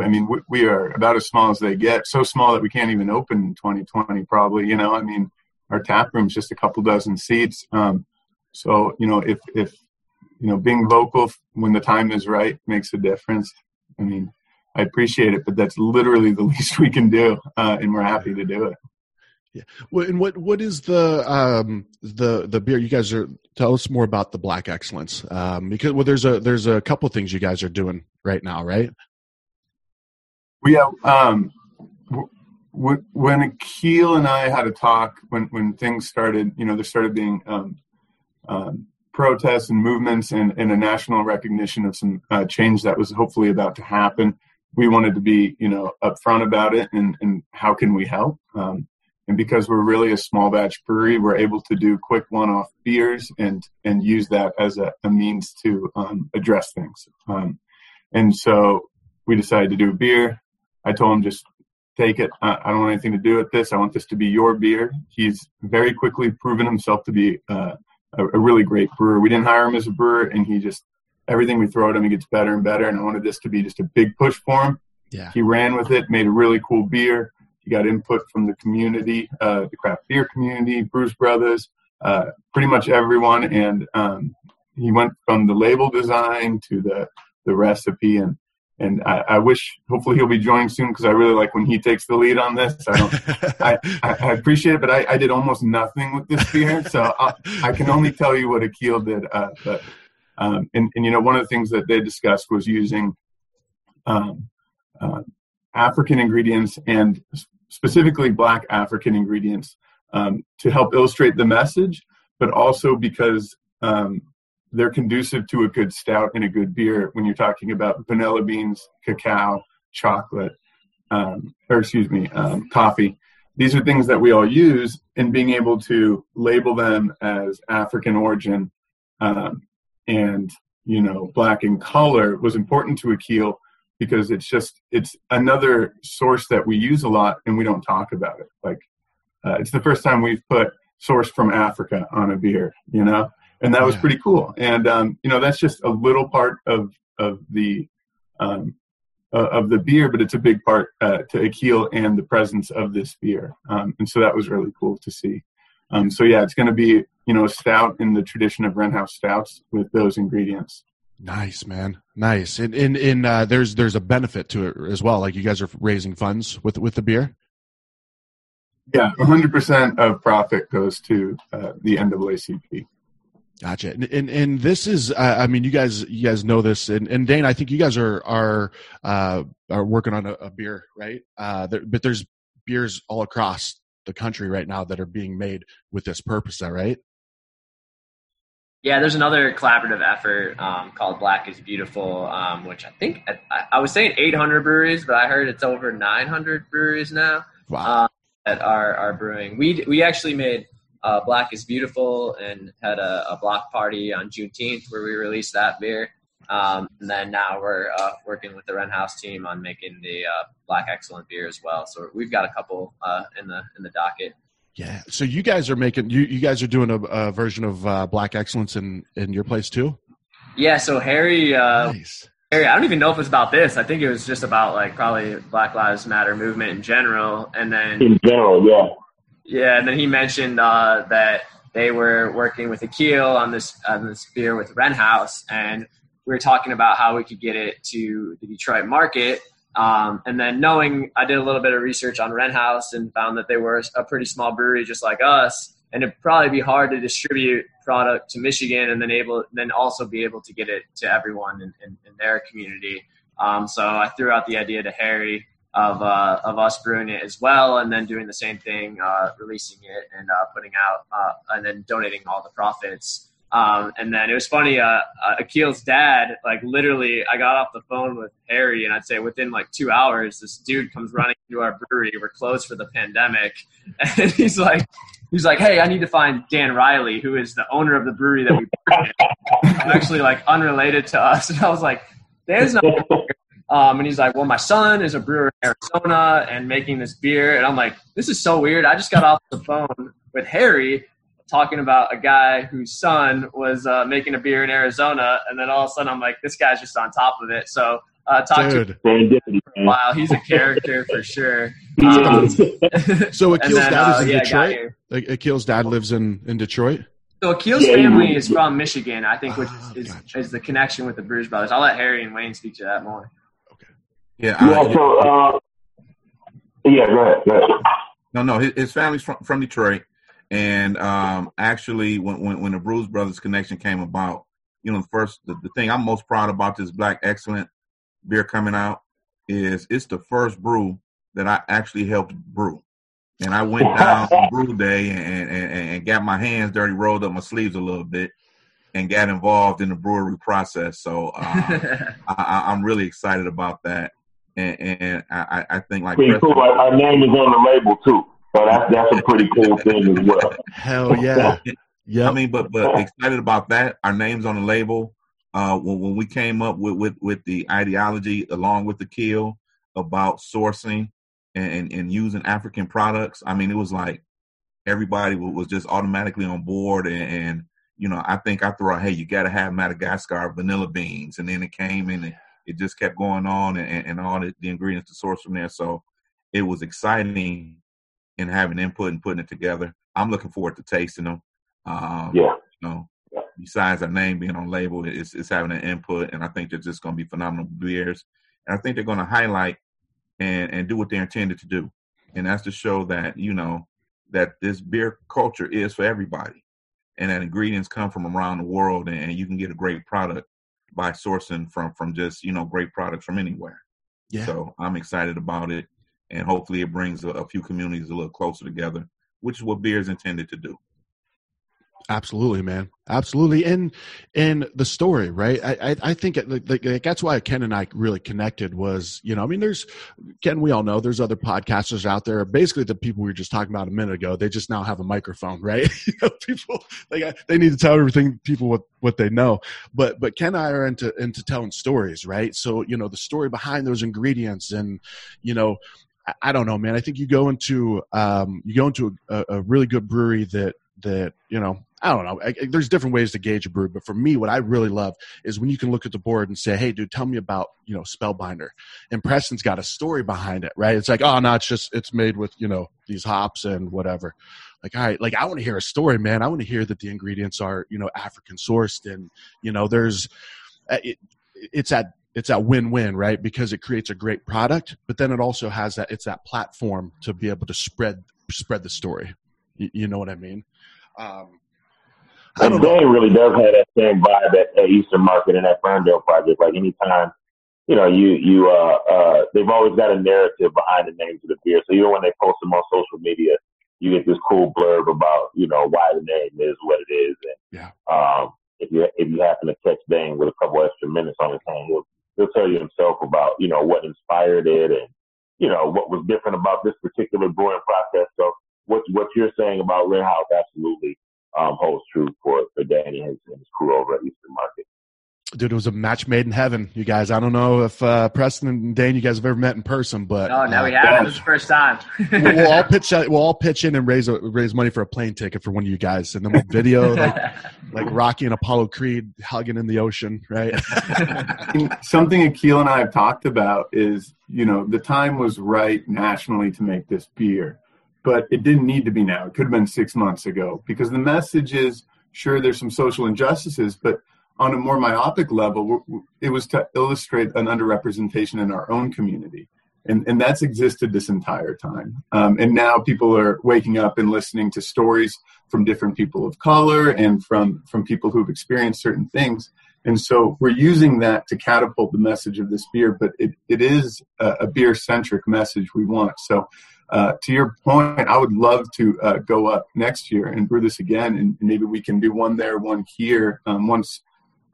I mean, we, we, are about as small as they get, so small that we can't even open in 2020, probably. You know, I mean, our tap room's just a couple dozen seats. Um, so, you know, if, if, you know, being vocal when the time is right makes a difference. I mean, I appreciate it, but that's literally the least we can do, uh, and we're happy to do it. Yeah. Well, and what what is the um the the beer? You guys are tell us more about the Black Excellence um, because well, there's a there's a couple things you guys are doing right now, right? We have um, w- when Akil and I had a talk when when things started, you know, there started being um, um, protests and movements and, and a national recognition of some uh, change that was hopefully about to happen. We wanted to be, you know, upfront about it and, and how can we help. Um, And because we're really a small batch brewery, we're able to do quick one-off beers and and use that as a, a means to um, address things. Um, and so we decided to do a beer. I told him just take it. I, I don't want anything to do with this. I want this to be your beer. He's very quickly proven himself to be uh, a, a really great brewer. We didn't hire him as a brewer, and he just everything we throw at him, he gets better and better. And I wanted this to be just a big push for him. Yeah. He ran with it, made a really cool beer. He got input from the community, uh, the craft beer community, Brewz Brothaz, uh, pretty much everyone. And um, he went from the label design to the the recipe, and and I, I wish hopefully he'll be joining soon because I really like when he takes the lead on this. I don't, I, I, appreciate it, but I, I did almost nothing with this beer, so I, I can only tell you what Akil did. Uh, but um, and and you know one of the things that they discussed was using um, uh, African ingredients and specifically Black African ingredients um, to help illustrate the message, but also because um, they're conducive to a good stout and a good beer when you're talking about vanilla beans, cacao, chocolate, um, or excuse me, um, coffee. These are things that we all use, and being able to label them as African origin um, and you know black in color was important to Akil because it's just it's another source that we use a lot and we don't talk about it. Like uh, it's the first time we've put source from Africa on a beer, you know, and that was pretty cool. And um, you know that's just a little part of of the um, uh, of the beer, but it's a big part uh, to Akil and the presence of this beer. Um, and so that was really cool to see. Um, so yeah, it's going to be you know a stout in the tradition of Wren House stouts with those ingredients. Nice, man. Nice. And and, and uh, there's there's a benefit to it as well. Like you guys are raising funds with with the beer. Yeah, 100% of profit goes to uh, the NAACP. Gotcha. And and, and this is, uh, I mean, you guys you guys know this, and, and Dayne, I think you guys are are uh, are working on a, a beer, right? Uh, there, but there's beers all across the country right now that are being made with this purpose, is that right? Yeah, there's another collaborative effort um, called Black is Beautiful, um, which I think I, I was saying 800 breweries, but I heard it's over 900 breweries now Wow. uh, that are, are brewing. We we actually made uh, Black is Beautiful and had a, a block party on Juneteenth where we released that beer. Um, and then now we're uh, working with the Wren House team on making the uh, Black Excellent beer as well. So we've got a couple uh, in the in the docket. Yeah. So you guys are making you you guys are doing a, a version of uh, Black Excellence in in your place too. Yeah, so Harry uh, Nice. Harry, I don't even know if it's about this. I think it was just about like probably Black Lives Matter movement in general, and then In general, yeah. yeah, and then he mentioned uh, that they were working with Akil on this on this beer with Wren House, and we were talking about how we could get it to the Detroit market. Um, and then knowing I did a little bit of research on Wren House and found that they were a pretty small brewery just like us, and it'd probably be hard to distribute product to Michigan and then able then also be able to get it to everyone in, in, in their community. Um, so I threw out the idea to Harry of uh, of us brewing it as well, and then doing the same thing, uh, releasing it and uh, putting out, uh, and then donating all the profits. Um, and then it was funny. Uh, uh, Akil's dad, like literally, I got off the phone with Harry, and I'd say within like two hours, this dude comes running into our brewery. We're closed for the pandemic, and he's like, he's like, "Hey, I need to find Dan Riley, who is the owner of the brewery that we brew in." actually like unrelated to us." And I was like, "Dan's not." Um, and he's like, "Well, my son is a brewer in Arizona and making this beer." And I'm like, "This is so weird." I just got off the phone with Harry talking about a guy whose son was uh, making a beer in Arizona, and then all of a sudden I'm like, "This guy's just on top of it." So uh, talk to him Dude. Serendipity, for a man. while. He's a character for sure. Um. So and Akil's then, dad uh, is in yeah, Detroit. here. Like Akil's dad lives in in Detroit. So Akil's Yeah, family moved. is from Michigan, I think, which Ah, is, gotcha. is the connection with the Brewz Brothaz. I'll let Harry and Wayne speak to that more. Yeah, Yeah, I- so, uh, yeah, go ahead. Go ahead. No, no, his, his family's from, from Detroit, and um, actually, when, when when the Brewz Brothaz connection came about, you know, the first the, the thing I'm most proud about this Black Excellent beer coming out is it's the first brew that I actually helped brew, and I went down on brew day and, and and got my hands dirty, rolled up my sleeves a little bit, and got involved in the brewery process. So uh, I, I'm really excited about that, and, and I, I think like cool. Our, our name is on the label, too. So that's that's a pretty cool thing as well. Hell yeah. Yeah. I mean, but but excited about that. Our names on the label. Uh, when when we came up with with with the ideology along with Akil about sourcing and and using African products, I mean, it was like everybody was just automatically on board and, and you know, I think I threw out, hey, you got to have Madagascar vanilla beans, and then it came and it, it just kept going on, and, and all the, the, ingredients to source from there. So it was exciting in having input and putting it together. I'm looking forward to tasting them. Um, yeah. You know, besides our name being on label, it's, it's having an input, and I think they're just going to be phenomenal beers. And I think they're going to highlight and and do what they're intended to do, and that's to show that you know that this beer culture is for everybody and that ingredients come from around the world and you can get a great product by sourcing from from just you know great products from anywhere yeah. so i'm excited about it and hopefully it brings a, a few communities a little closer together which is what beer is intended to do Absolutely, man. Absolutely. And and the story, right? I I, I think it, like, like, that's why Ken and I really connected was, you know, I mean, there's Ken, we all know there's other podcasters out there. Basically, the people we were just talking about a minute ago, they just now have a microphone, right? people like they need to tell everything people what what they know. But but Ken and I are into into telling stories, right? So you know, the story behind those ingredients, and you know, I don't know, man. I think you go into um, you go into a, a, really good brewery that that you know I don't know. I, there's different ways to gauge a brew, but for me, what I really love is when you can look at the board and say, "Hey, dude, tell me about you know Spellbinder." And Preston's got a story behind it, right? It's like, oh no, it's just it's made with you know these hops and whatever. Like, all right, like I want to hear a story, man. I want to hear that the ingredients are you know African sourced, and you know there's uh, it, it's at it's that win-win, right? Because it creates a great product, but then it also has that it's that platform to be able to spread spread the story. You, you know what I mean? Um, and Dayne really does have that same vibe at, at Eastern Market and at Ferndale Project. Like anytime, you know, you you uh uh they've always got a narrative behind the names of the beer. So even when they post them on social media, you get this cool blurb about you know why the name is what it is. And yeah. um, if you if you happen to catch Dayne with a couple extra minutes on his hand, he'll he'll tell you himself about you know what inspired it and you know what was different about this particular brewing process. So what what you're saying about Wren House absolutely um, holds true for, for Danny and his, crew over at Eastern Market. Dude, it was a match made in heaven, you guys. I don't know if uh, Preston and Dayne, you guys have ever met in person, but no, now uh, we have. It was the first time. we'll, we'll, all pitch. We'll all pitch in and raise a, raise money for a plane ticket for one of you guys, and then we'll video like, like Rocky and Apollo Creed hugging in the ocean, right? Something Akil and I have talked about is, you know, the time was right nationally to make this beer but it didn't need to be now. It could have been six months ago because the message is sure there's some social injustices, but on a more myopic level, it was to illustrate an underrepresentation in our own community. And, and that's existed this entire time. Um, and now people are waking up and listening to stories from different people of color and from, from people who've experienced certain things. And so we're using that to catapult the message of this beer, but it, it is a, a beer centric message we want. So uh, to your point, I would love to uh, go up next year and brew this again, and maybe we can do one there, one here, um, once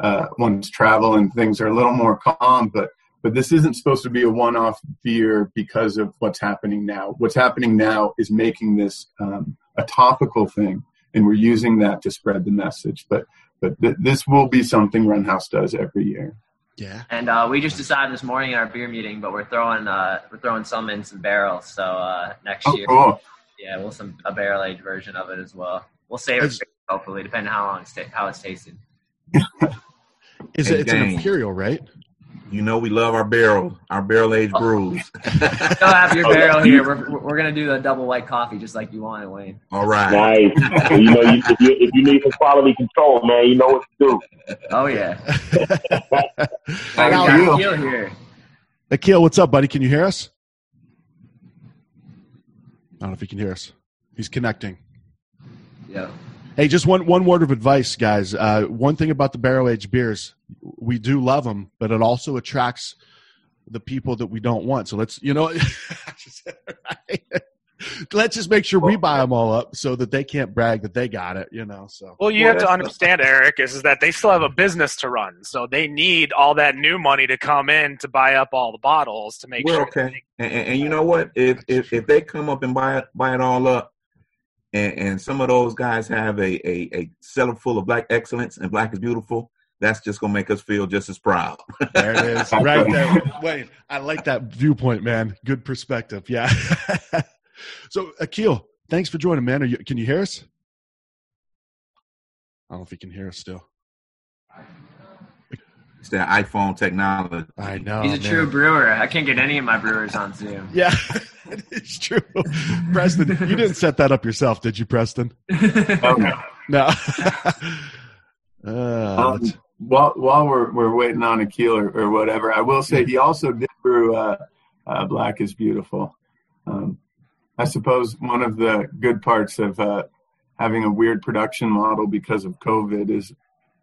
uh, once travel and things are a little more calm. But but this isn't supposed to be a one-off beer because of what's happening now. What's happening now is making this um, a topical thing, and we're using that to spread the message. But but th- this will be something Wren House does every year. Yeah. And uh, we just decided this morning in our beer meeting, but we're throwing uh, we're throwing some in some barrels. So uh, next oh, year, cool. yeah, we'll some a barrel aged version of it as well. We'll save it hopefully, depending how long it's ta- how it's tasted. Is it? It's an imperial, right? You know we love our barrel, our barrel aged oh. brews. Still have your oh, barrel here. We're, we're gonna do the double white coffee just like you wanted, Wayne. All right. Nice. you know, you, if, you, if you need some quality control, man, you know what to do. Oh yeah. I got Akil here. Akil, what's up, buddy? Can you hear us? I don't know if he can hear us. He's connecting. Yeah. Hey, just one one word of advice, guys. Uh, one thing about the barrel aged beers, we do love them, but it also attracts the people that we don't want. So let's, you know, let's just make sure we buy them all up so that they can't brag that they got it. You know. So Well, you Well, have to understand, Eric, is, is that they still have a business to run, so they need all that new money to come in to buy up all the bottles to make We're sure. okay. And, and, and you know what? If if if they come up and buy it buy it all up, and, and some of those guys have a, a a cellar full of black excellence and black is beautiful, that's just gonna make us feel just as proud. there it is, right there. Wait, I like that viewpoint, man. Good perspective. Yeah. so Akil, thanks for joining, man. Are you, can you hear us? I don't know if you can hear us still. It's that iPhone technology. I know. He's a man. true brewer. I can't get any of my brewers on Zoom. Yeah, it's true. Preston, you didn't set that up yourself, did you, Preston? Okay. No. uh, Um, while while we're we're waiting on Akil or, or whatever, I will say he also did brew uh, uh, Black is Beautiful. Um, I suppose one of the good parts of uh, having a weird production model because of COVID is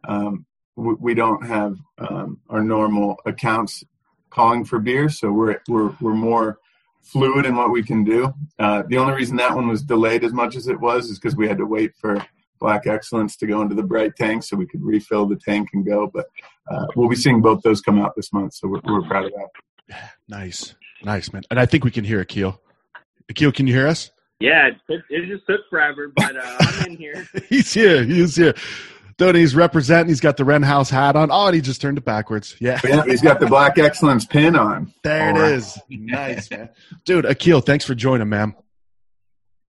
um, we, we don't have um, our normal accounts calling for beer, so we're we're we're more fluid in what we can do. Uh, the only reason that one was delayed as much as it was is because we had to wait for Black Excellence to go into the bright tank so we could refill the tank and go. But uh, we'll be seeing both those come out this month, so we're, we're proud of that. nice, nice, man. And I think we can hear Akil. Akil, can you hear us? Yeah, it, took, it just took forever, but uh, I'm in here. He's here. He's here. Dude, he's representing. He's got the Wren House hat on. Oh, and he just turned it backwards. Yeah. Yeah, he's got the Black Excellence pin on. There it All right. is. Nice, man. Dude, Akil, thanks for joining, man.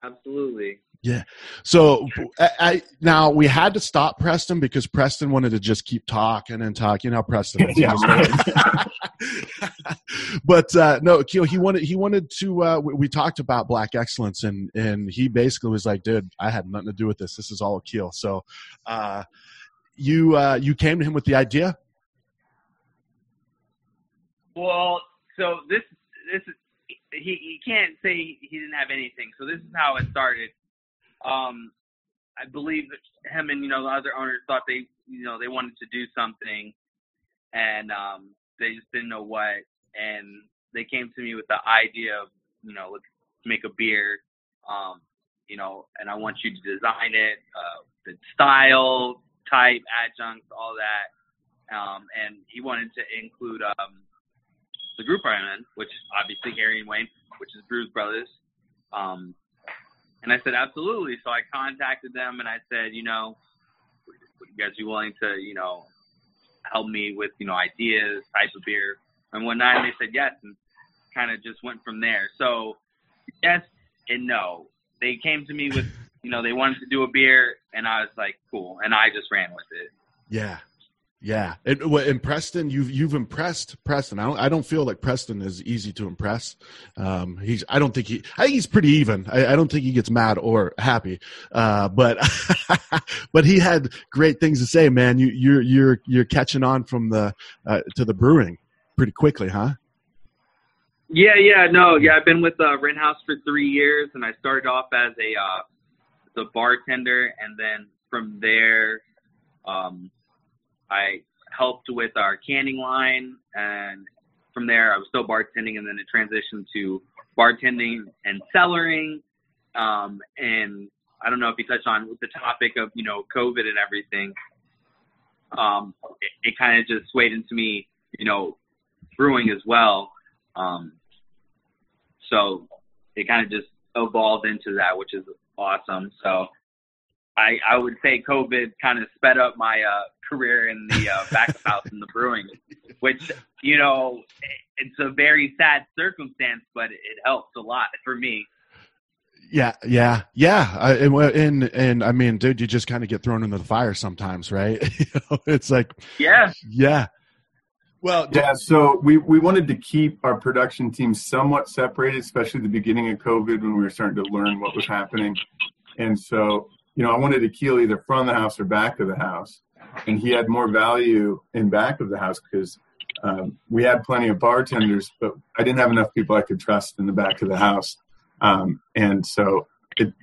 Absolutely. Yeah. So I, I now we had to stop Preston because Preston wanted to just keep talking and talking. You know how Preston is. Yeah, but uh, no, Akil, he wanted he wanted to. Uh, we, we talked about black excellence, and and he basically was like, "Dude, I had nothing to do with this. This is all Akil." So, uh, you uh, you came to him with the idea. Well, so this this is he he can't say he didn't have anything. So this is how it started. Um, I believe him and you know the other owners thought they you know they wanted to do something, and um, they just didn't know what. And they came to me with the idea of you know let's make a beer, um, you know, and I want you to design it, uh, the style, type, adjuncts, all that. Um, and he wanted to include um, the group I'm in, which obviously Harry and Wayne, which is Brewz Brothaz. Um, and I said, absolutely. So I contacted them and I said, you know, would you guys be willing to, you know, help me with, you know, ideas, type of beer and whatnot? And they said yes, and kind of just went from there. So yes and no. They came to me with, you know, they wanted to do a beer, and I was like, cool, and I just ran with it. Yeah, yeah. Well, and Preston, you've you've impressed Preston. I don't I don't feel like Preston is easy to impress. Um, he's I don't think he I think he's pretty even. I, I don't think he gets mad or happy. Uh, but but he had great things to say, man. You you're you're you're catching on from the uh, to the brewing pretty quickly, huh? Yeah, yeah, no, yeah. I've been with uh, House for three years, and I started off as a uh, a bartender, and then from there, um, I helped with our canning line, and from there, I was still bartending, and then it transitioned to bartending and cellaring, um, and I don't know if you touched on the topic of you know COVID and everything. Um, it, it kind of just swayed into me, you know, brewing as well. Um, so it kind of just evolved into that, which is awesome. So I, I would say COVID kind of sped up my uh, career in the uh, back of house in the brewing, which, you know, it's a very sad circumstance, but it helps a lot for me. Yeah, yeah, yeah. I, and, and and I mean, dude, you just kind of get thrown into the fire sometimes, right? you know, it's like, Yeah. yeah. Well, Yeah, so we, we wanted to keep our production team somewhat separated, especially the beginning of COVID when we were starting to learn what was happening. And so, you know, I wanted to keel either front of the house or back of the house. And he had more value in back of the house because um, we had plenty of bartenders, but I didn't have enough people I could trust in the back of the house. Um, and so it,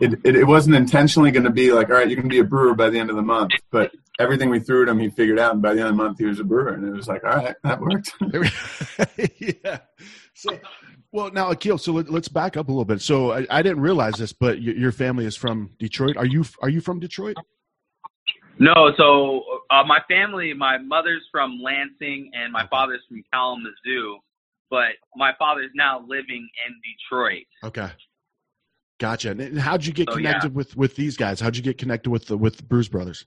it, it, it wasn't intentionally going to be like, all right, you're going to be a brewer by the end of the month. But everything we threw at him, he figured out. And by the end of the month, he was a brewer. And it was like, all right, that worked. yeah. So, well, now Akil, so let, us back up a little bit. So I, I didn't realize this, but your, your, family is from Detroit. Are you are you from Detroit? No, so uh, my family, my mother's from Lansing and my father's from Kalamazoo, but my father's now living in Detroit. Okay. Gotcha. And how'd you get So, connected yeah. with with these guys? How'd you get connected with the with the Brewz Brothaz?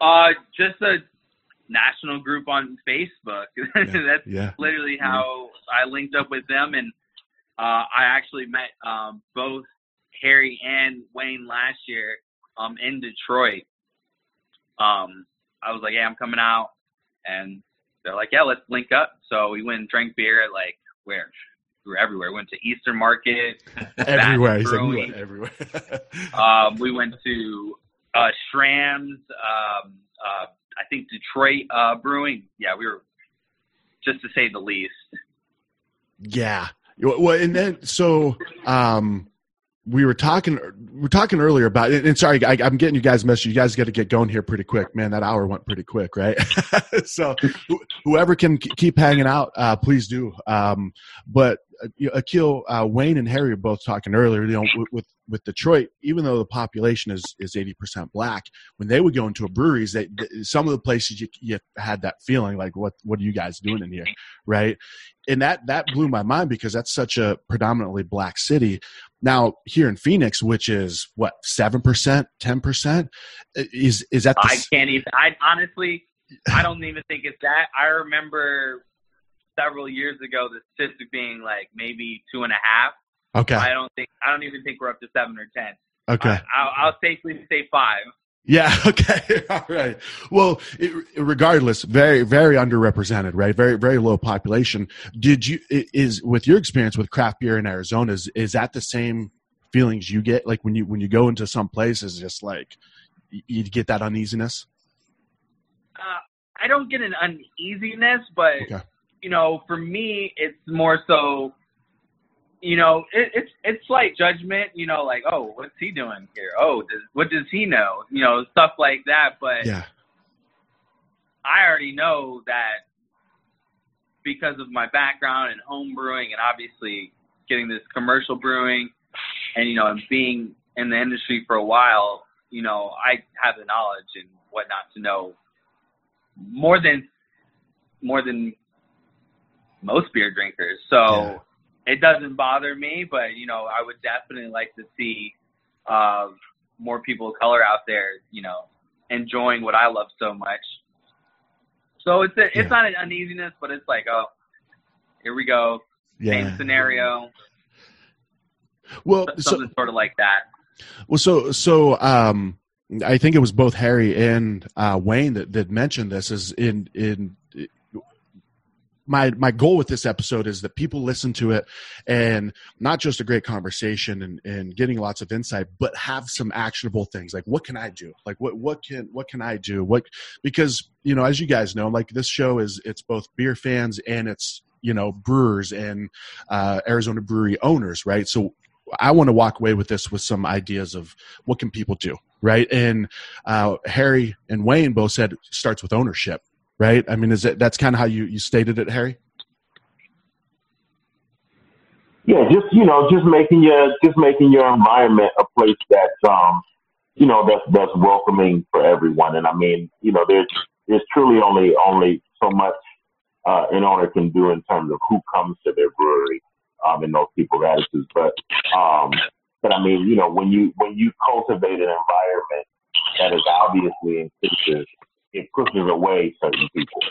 Uh, just a national group on Facebook. That's yeah. literally how I linked up with them, and uh, I actually met um, both Harry and Wayne last year um, in Detroit. Um, I was like, "Yeah, I'm coming out," and they're like, "Yeah, let's link up." So we went and drank beer at like where we were everywhere. Went to Eastern Market, Everywhere. He's like, we went everywhere. Um, we went to uh, Schramm's, um, uh, I think Detroit uh, Brewing. Yeah, we were just to say the least. Yeah. Well, and then so um, we were talking we were talking earlier about and, sorry, I, I'm getting you guys message. You guys got to get going here pretty quick, man. That hour went pretty quick, right? so wh- whoever can keep hanging out, uh, please do. Um, but you know, Akil, uh, Wayne, and Harry were both talking earlier. You know, with, with with Detroit, even though the population is is eighty percent black, when they would go into a breweries, they, th- some of the places you, you had that feeling like, what what are you guys doing in here, right? And that that blew my mind because that's such a predominantly black city. Now here in Phoenix, which is what seven percent, ten percent, is is that the I can't even. I honestly, I don't even think it's that. I remember several years ago the statistic being like maybe two and a half. Okay. I don't think. I don't even think we're up to seven or ten. Okay. I'll, I'll safely say five. Yeah. Okay. All right. Well, it, regardless, very, very underrepresented, right? Very, very low population. Did you is with your experience with craft beer in Arizona? Is is that the same feelings you get like when you when you go into some places? Just like you get that uneasiness. Uh, I don't get an uneasiness, but Okay. You know, for me, it's more so. You know, it, it's it's like judgment. You know, like oh, what's he doing here? Oh, does, what does he know? You know, stuff like that. But Yeah. I already know that because of my background in home brewing and obviously getting this commercial brewing and you know and being in the industry for a while, you know, I have the knowledge and whatnot to know more than more than most beer drinkers. So it doesn't bother me, but you know, I would definitely like to see uh, more people of color out there, you know, enjoying what I love so much. So it's a, it's not an uneasiness, but it's like, oh, here we go, Yeah. same scenario, Well, so something sort of like that. Well, so so um, I think it was both Harry and uh, Wayne that, that mentioned this. Is in in my my goal with this episode is that people listen to it and not just a great conversation and, and getting lots of insight, but have some actionable things like what can I do? Like what what can what can I do? What because you know as you guys know, like this show is it's both beer fans and it's you know brewers and uh, Arizona brewery owners, right? So I want to walk away with this with some ideas of what can people do, right? And uh, Harry and Wayne both said starts with ownership, right? I mean, is it that's kind of how you you stated it, Harry? Yeah, just you know, just making your just making your environment a place that's um, you know, that's that's welcoming for everyone. And I mean, you know, there's there's truly only only so much uh, an owner can do in terms of who comes to their brewery um, and those people's attitudes. But um, but I mean, you know, when you when you cultivate an environment that is obviously inclusive, it pushes away certain people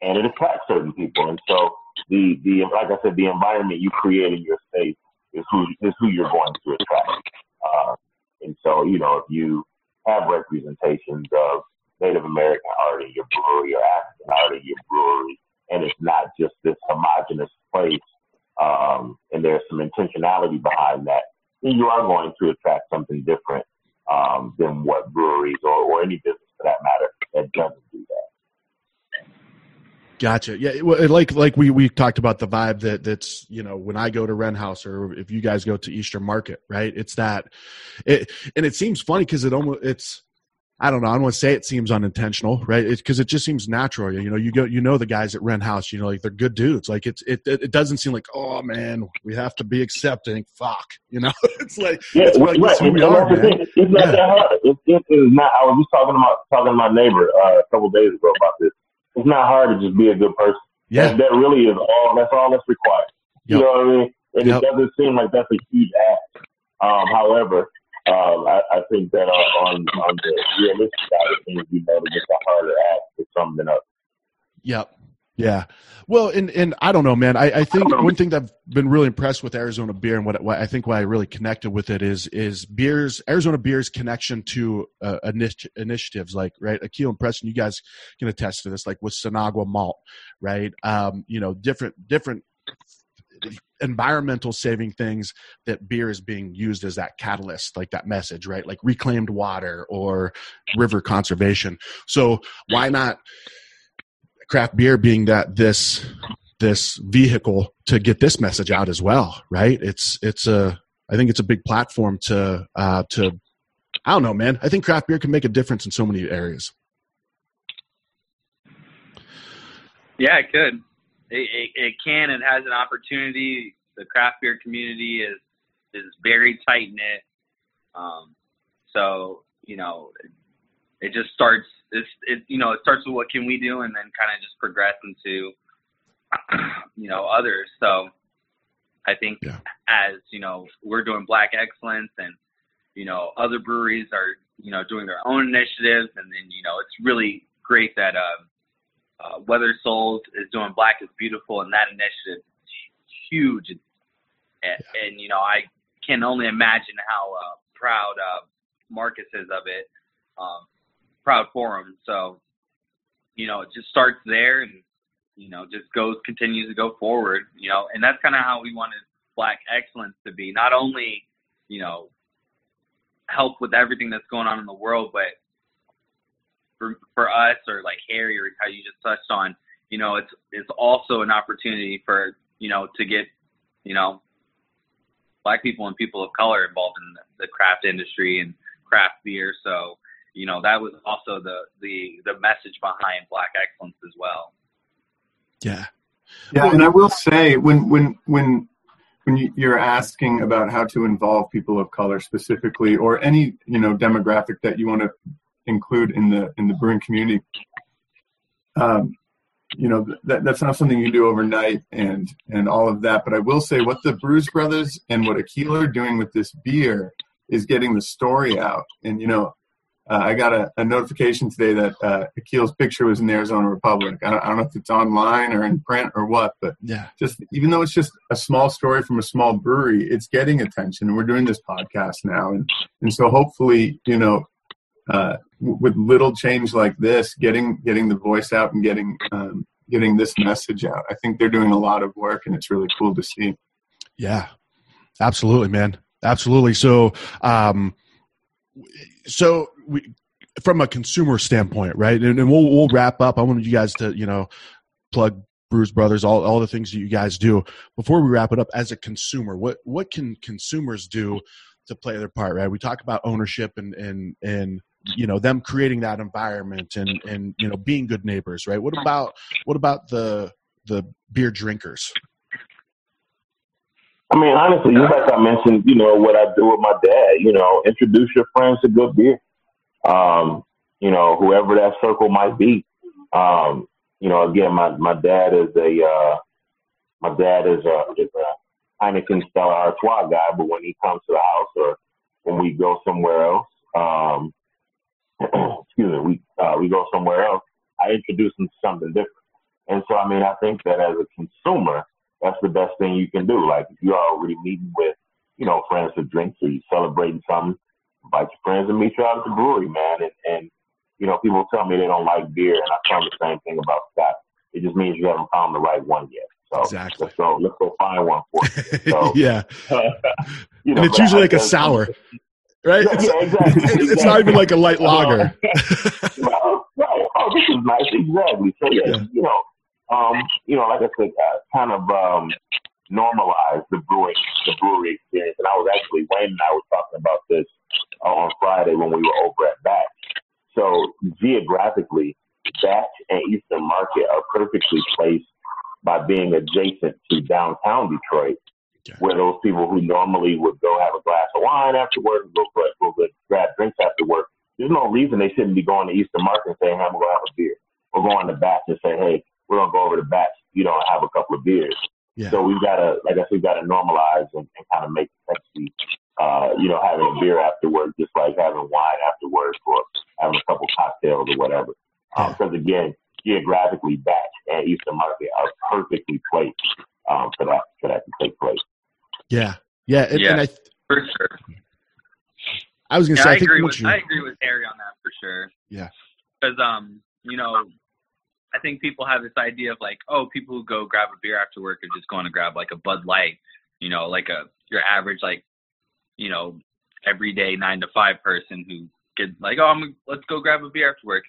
and it attracts certain people. And so the the like I said, the environment you create in your space is who is who you're going to attract. Uh, and so you know if you have representations of Native American art in your brewery or African art in your brewery, and it's not just this homogenous place, um, and there's some intentionality behind that, then you are going to attract something different um, than what breweries or, or any business for that matter that doesn't do that. Gotcha. Yeah, like like we we talked about the vibe that that's you know when I go to Wren House or if you guys go to Eastern Market, right? It's that, it and it seems funny because it almost it's I don't know. I don't want to say it seems unintentional, right? Because it, just seems natural. You know, you go, you know, the guys at Wren House, you know, like they're good dudes. Like it's, it, it, doesn't seem like, oh man, we have to be accepting. Fuck, you know, it's like, yeah, it's like, right. we are. It's not yeah. that hard. It, it is not. I was just talking about talking to my neighbor uh, a couple days ago about this. It's not hard to just be a good person. Yeah, that, that really is all. That's all that's required. Yep. You know what I mean? And yep. it doesn't seem like that's a huge ask. Um, however, um, I, I, think that on, on the realistic side of things, you know, it's a harder ask to sum it up. Yep. Yeah. Well, and, and I don't know, man. I, I think one thing that I've been really impressed with Arizona beer and what, what I think why I really connected with it is, is beers, Arizona beer's connection to uh, initi- initiatives like, right. Akil and Preston, you guys can attest to this, like with Sinagua malt, right. Um, you know, different, different environmental saving things that beer is being used as that catalyst like that message right? Like reclaimed water or river conservation. So why not craft beer being that this this vehicle to get this message out as well right? It's it's a i think it's a big platform to uh to i don't know man. I think craft beer can make a difference in so many areas. Yeah it could it, it, it can and has an opportunity. The craft beer community is is very tight knit. Um, so you know, it, it just starts. It's it you know it starts with what can we do, and then kind of just progress into you know others. So I think yeah. as you know we're doing Black Excellence, and you know other breweries are you know doing their own initiatives, and then you know it's really great that. Uh, uh, Weathered Souls is doing Black is Beautiful, and that initiative is huge. And, yeah. and you know, I can only imagine how uh, proud uh, Marcus is of it. Um, proud for him. So, you know, it just starts there and, you know, just goes, continues to go forward, you know, and that's kind of how we wanted Black excellence to be. Not only, you know, help with everything that's going on in the world, but for for us or like Harry or how you just touched on, you know, it's it's also an opportunity for you know to get you know black people and people of color involved in the, the craft industry and craft beer. So you know that was also the the the message behind Black Excellence as well. Yeah, yeah, and I will say when when when when you're asking about how to involve people of color specifically or any you know demographic that you want to include in the in the brewing community. Um, you know that, that's not something you do overnight and and all of that. But I will say what the Brewz Brothaz and what Akil are doing with this beer is getting the story out. And you know, uh, I got a, a, notification today that uh, Akil's picture was in the Arizona Republic. I don't, I don't, know if it's online or in print or what, but yeah, just even though it's just a small story from a small brewery, it's getting attention. And we're doing this podcast now, and and so hopefully, you know, uh, with little change like this, getting getting the voice out and getting um, getting this message out, I think they're doing a lot of work, and it's really cool to see. Yeah, absolutely, man, absolutely. So, um, so we from a consumer standpoint, right? And, and we'll we'll wrap up. I wanted you guys to you know plug Brewz Brothaz, all, all the things that you guys do. Before we wrap it up, as a consumer, what what can consumers do to play their part? Right? We talk about ownership and and and you know them creating that environment and and you know being good neighbors right? What about what about the the beer drinkers? I mean honestly just like i mentioned you know what i do with my dad you know introduce your friends to good beer. Um you know whoever that circle might be. Um you know again my my dad is a uh my dad is a is a Heineken Stella Artois guy, but when he comes to the house or when we go somewhere else, um, excuse me, we uh, we go somewhere else, I introduce them to something different. And so, I mean, I think that as a consumer, that's the best thing you can do. Like if you're already meeting with, you know, friends for drinks or you're celebrating something, invite your friends and meet you out at the brewery, man. And, and you know, people tell me they don't like beer, and I tell them the same thing about Scott. It just means you haven't found the right one yet. So exactly. let's go, let's go find one for you. So, yeah. you know, and it's usually like a sour right? It's, yeah, exactly. it's, it's not even like a light lager. Uh, right. Oh, this is nice. Exactly. So yeah, yeah. you know, um, you know, like I said, uh, kind of um, normalize the brewing, the brewery experience. And I was actually Wayne and I were talking about this uh, on Friday when we were over at Batch. So geographically, Batch and Eastern Market are perfectly placed by being adjacent to downtown Detroit, where those people who normally would go have a glass of wine after work, go, go, go grab drinks after work, there's no reason they shouldn't be going to Eastern Market and saying, hey, I'm going to go have a beer. Or going to Batch and say, hey, we're going to go over to Batch, you know, and have a couple of beers. Yeah. So we've got to, like I said, we've got to normalize and, and kind of make sexy, uh, you know, having a beer after work, just like having wine after work or having a couple of cocktails or whatever. Because um, again, geographically, Batch and Eastern Market are perfectly placed um, for that for that to take place. Yeah, yeah, and, yeah, and I, for sure. I was gonna Yeah, say, I, I, think agree with you- I agree with Harry on that for sure. yeah, Because um, you know, I think people have this idea of like, oh, people who go grab a beer after work are just going to grab like a Bud Light, you know, like a your average like, you know, everyday nine to five person who gets like, oh, I'm let's go grab a beer after work.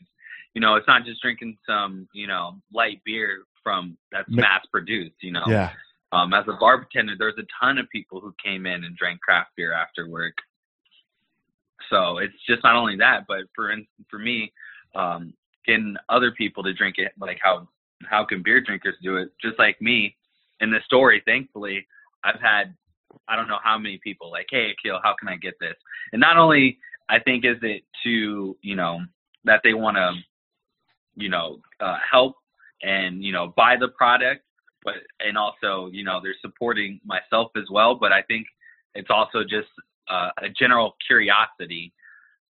You know, it's not just drinking some, you know, light beer from that's mass produced. You know, yeah, um, as a bartender, there's a ton of people who came in and drank craft beer after work. So it's just not only that, but for for me, um, getting other people to drink it, like how how can beer drinkers do it? Just like me in the story, thankfully, I've had I don't know how many people like, hey, Akil, how can I get this? And not only I think is it to you know that they want to you know uh, help and you know buy the product, but and also you know they're supporting myself as well. But I think it's also just uh, a general curiosity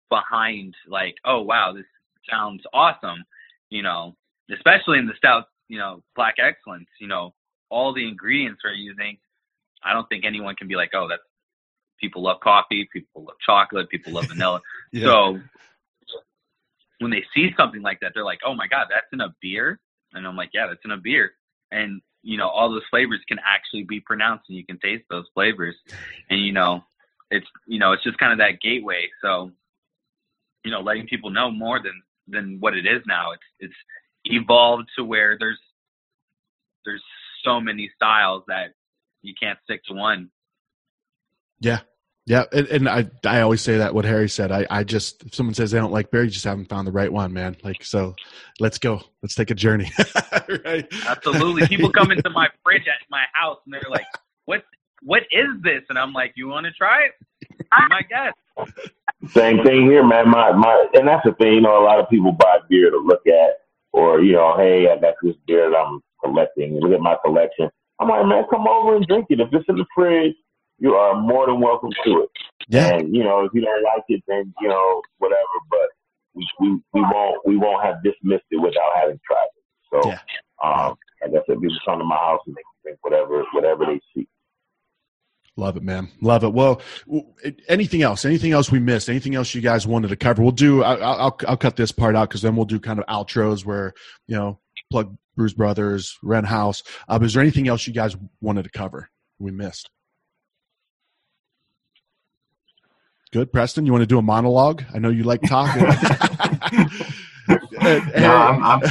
behind like, oh wow, this sounds awesome, you know, especially in the stout, you know, black excellence, you know, all the ingredients we're using. I don't think anyone can be like, oh, that's people love coffee, people love chocolate, people love vanilla. Yeah. So when they see something like that, they're like, oh my god, that's in a beer, and I'm like, yeah, that's in a beer, and you know, all those flavors can actually be pronounced, and you can taste those flavors, and you know, it's you know, it's just kind of that gateway. So, you know, letting people know more than than what it is now. It's it's evolved to where there's there's so many styles that you can't stick to one. yeah, yeah. And, and I I always say that what Harry said. I I just if someone says they don't like beer, you just haven't found the right one, man. Like so, let's go. Let's take a journey. right? Absolutely. People come into my fridge at my house and they're like, "What? What is this?" And I'm like, "You want to try it? Be my guest." Same thing here, man. My my, and that's the thing. You know, a lot of people buy beer to look at, or you know, hey, I got this beer that I'm collecting. Look at my collection. I'm like, man, come over and drink it. If it's in the fridge, you are more than welcome to it. Yeah. And you know, if you don't like it, then you know, whatever. But we we, we won't we won't have dismissed it without having tried it. So, Yeah. um, like I said, people come to my house and they can drink whatever whatever they see. Love it, man. Love it. Well, anything else? Anything else we missed? Anything else you guys wanted to cover? We'll do. I- I'll I'll, I'll cut this part out because then we'll do kind of outros where you know plug Brewz Brothaz, Wren House. Uh, is there anything else you guys wanted to cover we missed? Good, Preston. You want to do a monologue? I know you like talking. Uh, no, I'm, I'm,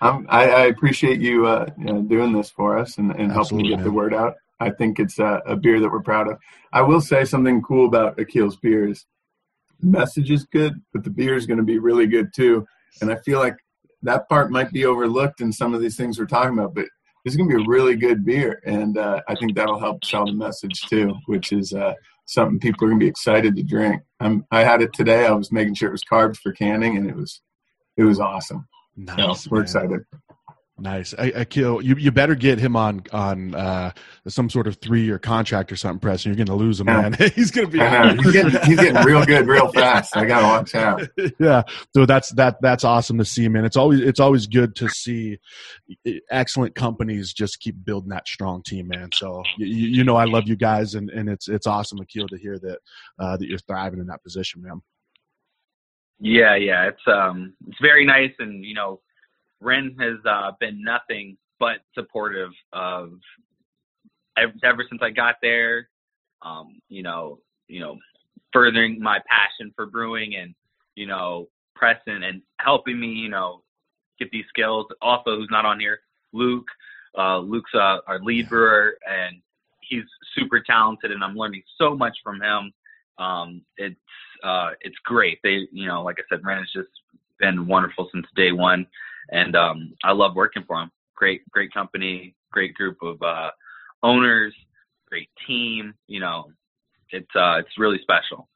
I'm, I, I appreciate you, uh, you know, doing this for us and, and helping Absolutely, to get the word out. I think it's a, a beer that we're proud of. I will say something cool about Akil's beer is the message is good, but the beer is going to be really good too. And I feel like that part might be overlooked in some of these things we're talking about, but it's going to be a really good beer. And uh, I think that'll help sell the message too, which is uh, something people are going to be excited to drink. I'm, I had it today. I was making sure it was carbs for canning and it was, it was awesome. Nice, So we're man. excited. Nice. I, I kill you. You better get him on on uh, some sort of three year contract or something, Preston. You're going to lose him, Yeah. man. he's going to be. He's getting, he's getting real good real fast. I got to watch out. yeah. So that's that. That's awesome to see, man. It's always it's always good to see excellent companies just keep building that strong team, man. So you, you know I love you guys, and, and it's it's awesome, Akil, to hear that uh, that you're thriving in that position, man. Yeah, yeah, it's um, it's very nice, and you know, Ren has uh, been nothing but supportive of ever, ever since I got there. Um, you know, you know, furthering my passion for brewing, and you know, Preston and helping me, you know, get these skills. Also, who's not on here, Luke. Uh, Luke's uh, our lead brewer, and he's super talented, and I'm learning so much from him. Um, it's uh, it's great. They, you know, like I said, Ren has just been wonderful since day one, and um, I love working for them. Great, great company, great group of uh, owners, great team. You know, it's uh, it's really special.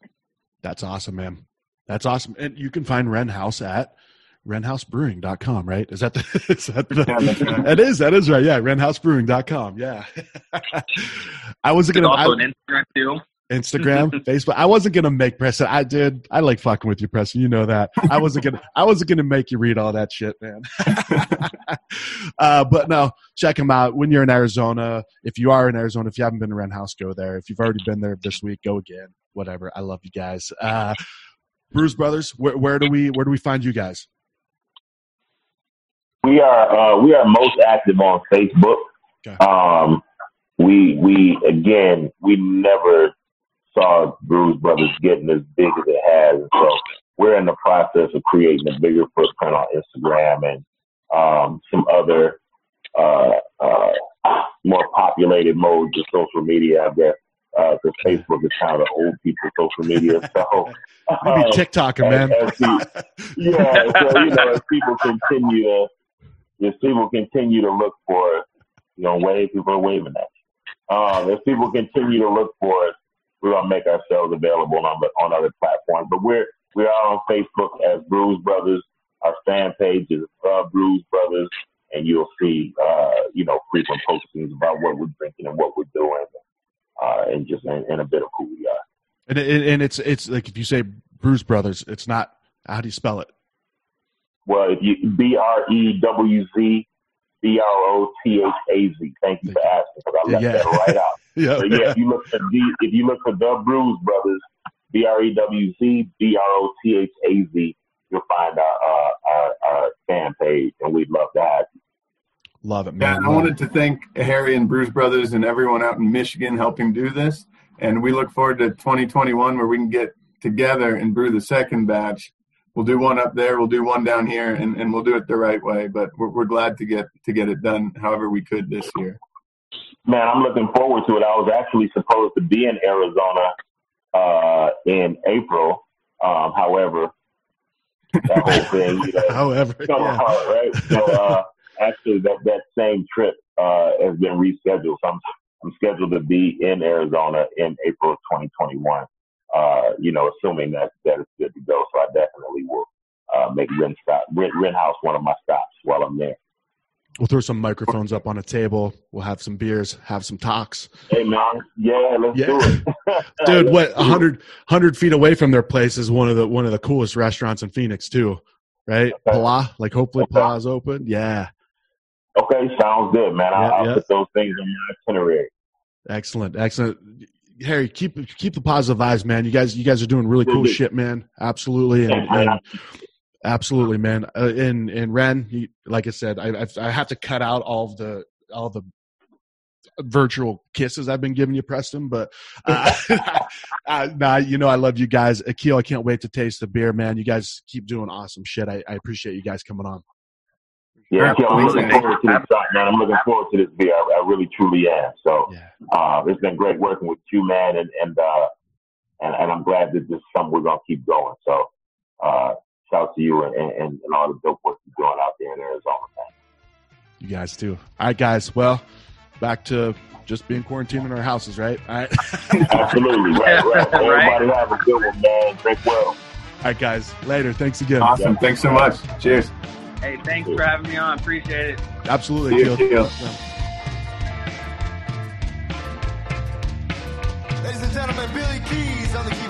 That's awesome, man. That's awesome. And you can find Wren House at wrenhousebrewing.com, right? Is that the, is that the, Yeah, that is, that is right. Yeah. wrenhousebrewing.com. Yeah. I wasn't going to, also an Instagram too. Instagram, Facebook. I wasn't gonna make Preston. I did. I like fucking with you, Preston. You know that. I wasn't gonna. I wasn't gonna make you read all that shit, man. uh, but no, check them out when you're in Arizona. If you are in Arizona, if you haven't been to Wren House, go there. If you've already been there this week, go again. Whatever. I love you guys. Uh, Brewz Brothaz, where, where do we where do we find you guys? We are uh, we are most active on Facebook. Um, we we again we never saw Brewz Brothaz getting as big as it has, so we're in the process of creating a bigger footprint on Instagram and um, some other uh, uh, more populated modes of social media, I guess. Because Facebook is kind of the old people social media, so You be um, TikToking, man. as the- yeah, so you know, as people continue to, as people continue to look for, you know, wave people are waving at you. Um, as people continue to look for it, we're gonna make ourselves available on the, on other platforms. But we're we are on Facebook as Brewz Brothaz. Our fan page is uh, Brewz Brothaz, and you'll see, uh, you know, frequent postings about what we're drinking and what we're doing, uh, and just and, and a bit of who we are. And and it's it's like if you say Brewz Brothaz, it's not. How do you spell it? Well, if you B R E W Z B R O T H A Z. Thank you for asking because I left Yeah. that right out. Yeah. So yeah, if you look for the if you look for the Brewz Brothaz, B R E W Z B R O T H A Z, you'll find our, uh, our our fan page, and we'd love to have you. Love it, Yeah, man. I wanted to thank Harry and Brewz Brothaz and everyone out in Michigan helping do this. And we look forward to 2021 where we can get together and brew the second batch. We'll do one up there, we'll do one down here, and, and we'll do it the right way. But we're, we're glad to get to get it done however we could this year. Man, I'm looking forward to it. I was actually supposed to be in Arizona uh, in April. Um, however, that whole thing, you know, However, it's yeah. hard, right? So uh, actually, that that same trip uh, has been rescheduled. So I'm I'm scheduled to be in Arizona in April of 2021. Uh, you know, assuming that that it's good to go. So I definitely will uh, make Ren stop Ren, Wren House one of my stops while I'm there. We'll throw some microphones up on a table. We'll have some beers, have some talks. Hey man, yeah, let's Yeah. do it, Dude, what do it. 100, 100 feet away from their place is one of the one of the coolest restaurants in Phoenix too, right? Pala, like hopefully Pala's open. Yeah, Okay, sounds good, man. I'll, Yeah, I'll yeah. put those things on my itinerary. excellent, excellent. Harry, keep keep the positive vibes, man. You guys, you guys are doing really cool shit, man. Absolutely, and, and absolutely, man. Uh, and and Ren, he, like I said, I, I I have to cut out all of the all the virtual kisses I've been giving you, Preston. But uh, uh, nah, you know I love you guys. Akil, I can't wait to taste the beer, man. You guys keep doing awesome shit. I, I appreciate you guys coming on. Yeah, Kim, I'm looking forward to this shot, man. I'm looking forward to this beer. I, I really, truly am. So, uh, it's been great working with you, man, and and uh, and, and I'm glad that this is something we're gonna keep going. So, uh, shout to you and, and, and all the dope work you're doing out there in Arizona, man. You guys too. All right, guys. Well, back to just being quarantined in our houses, right? All right. Absolutely, right, right. Right. Everybody have a good one, man. Drink well. All right, guys. Later. Thanks again. Awesome. Thanks so much. Cheers. Hey, thanks for having me on. Appreciate it. Absolutely. See you, Akil. Akil. Ladies and gentlemen, Billy Keys on the keyboards.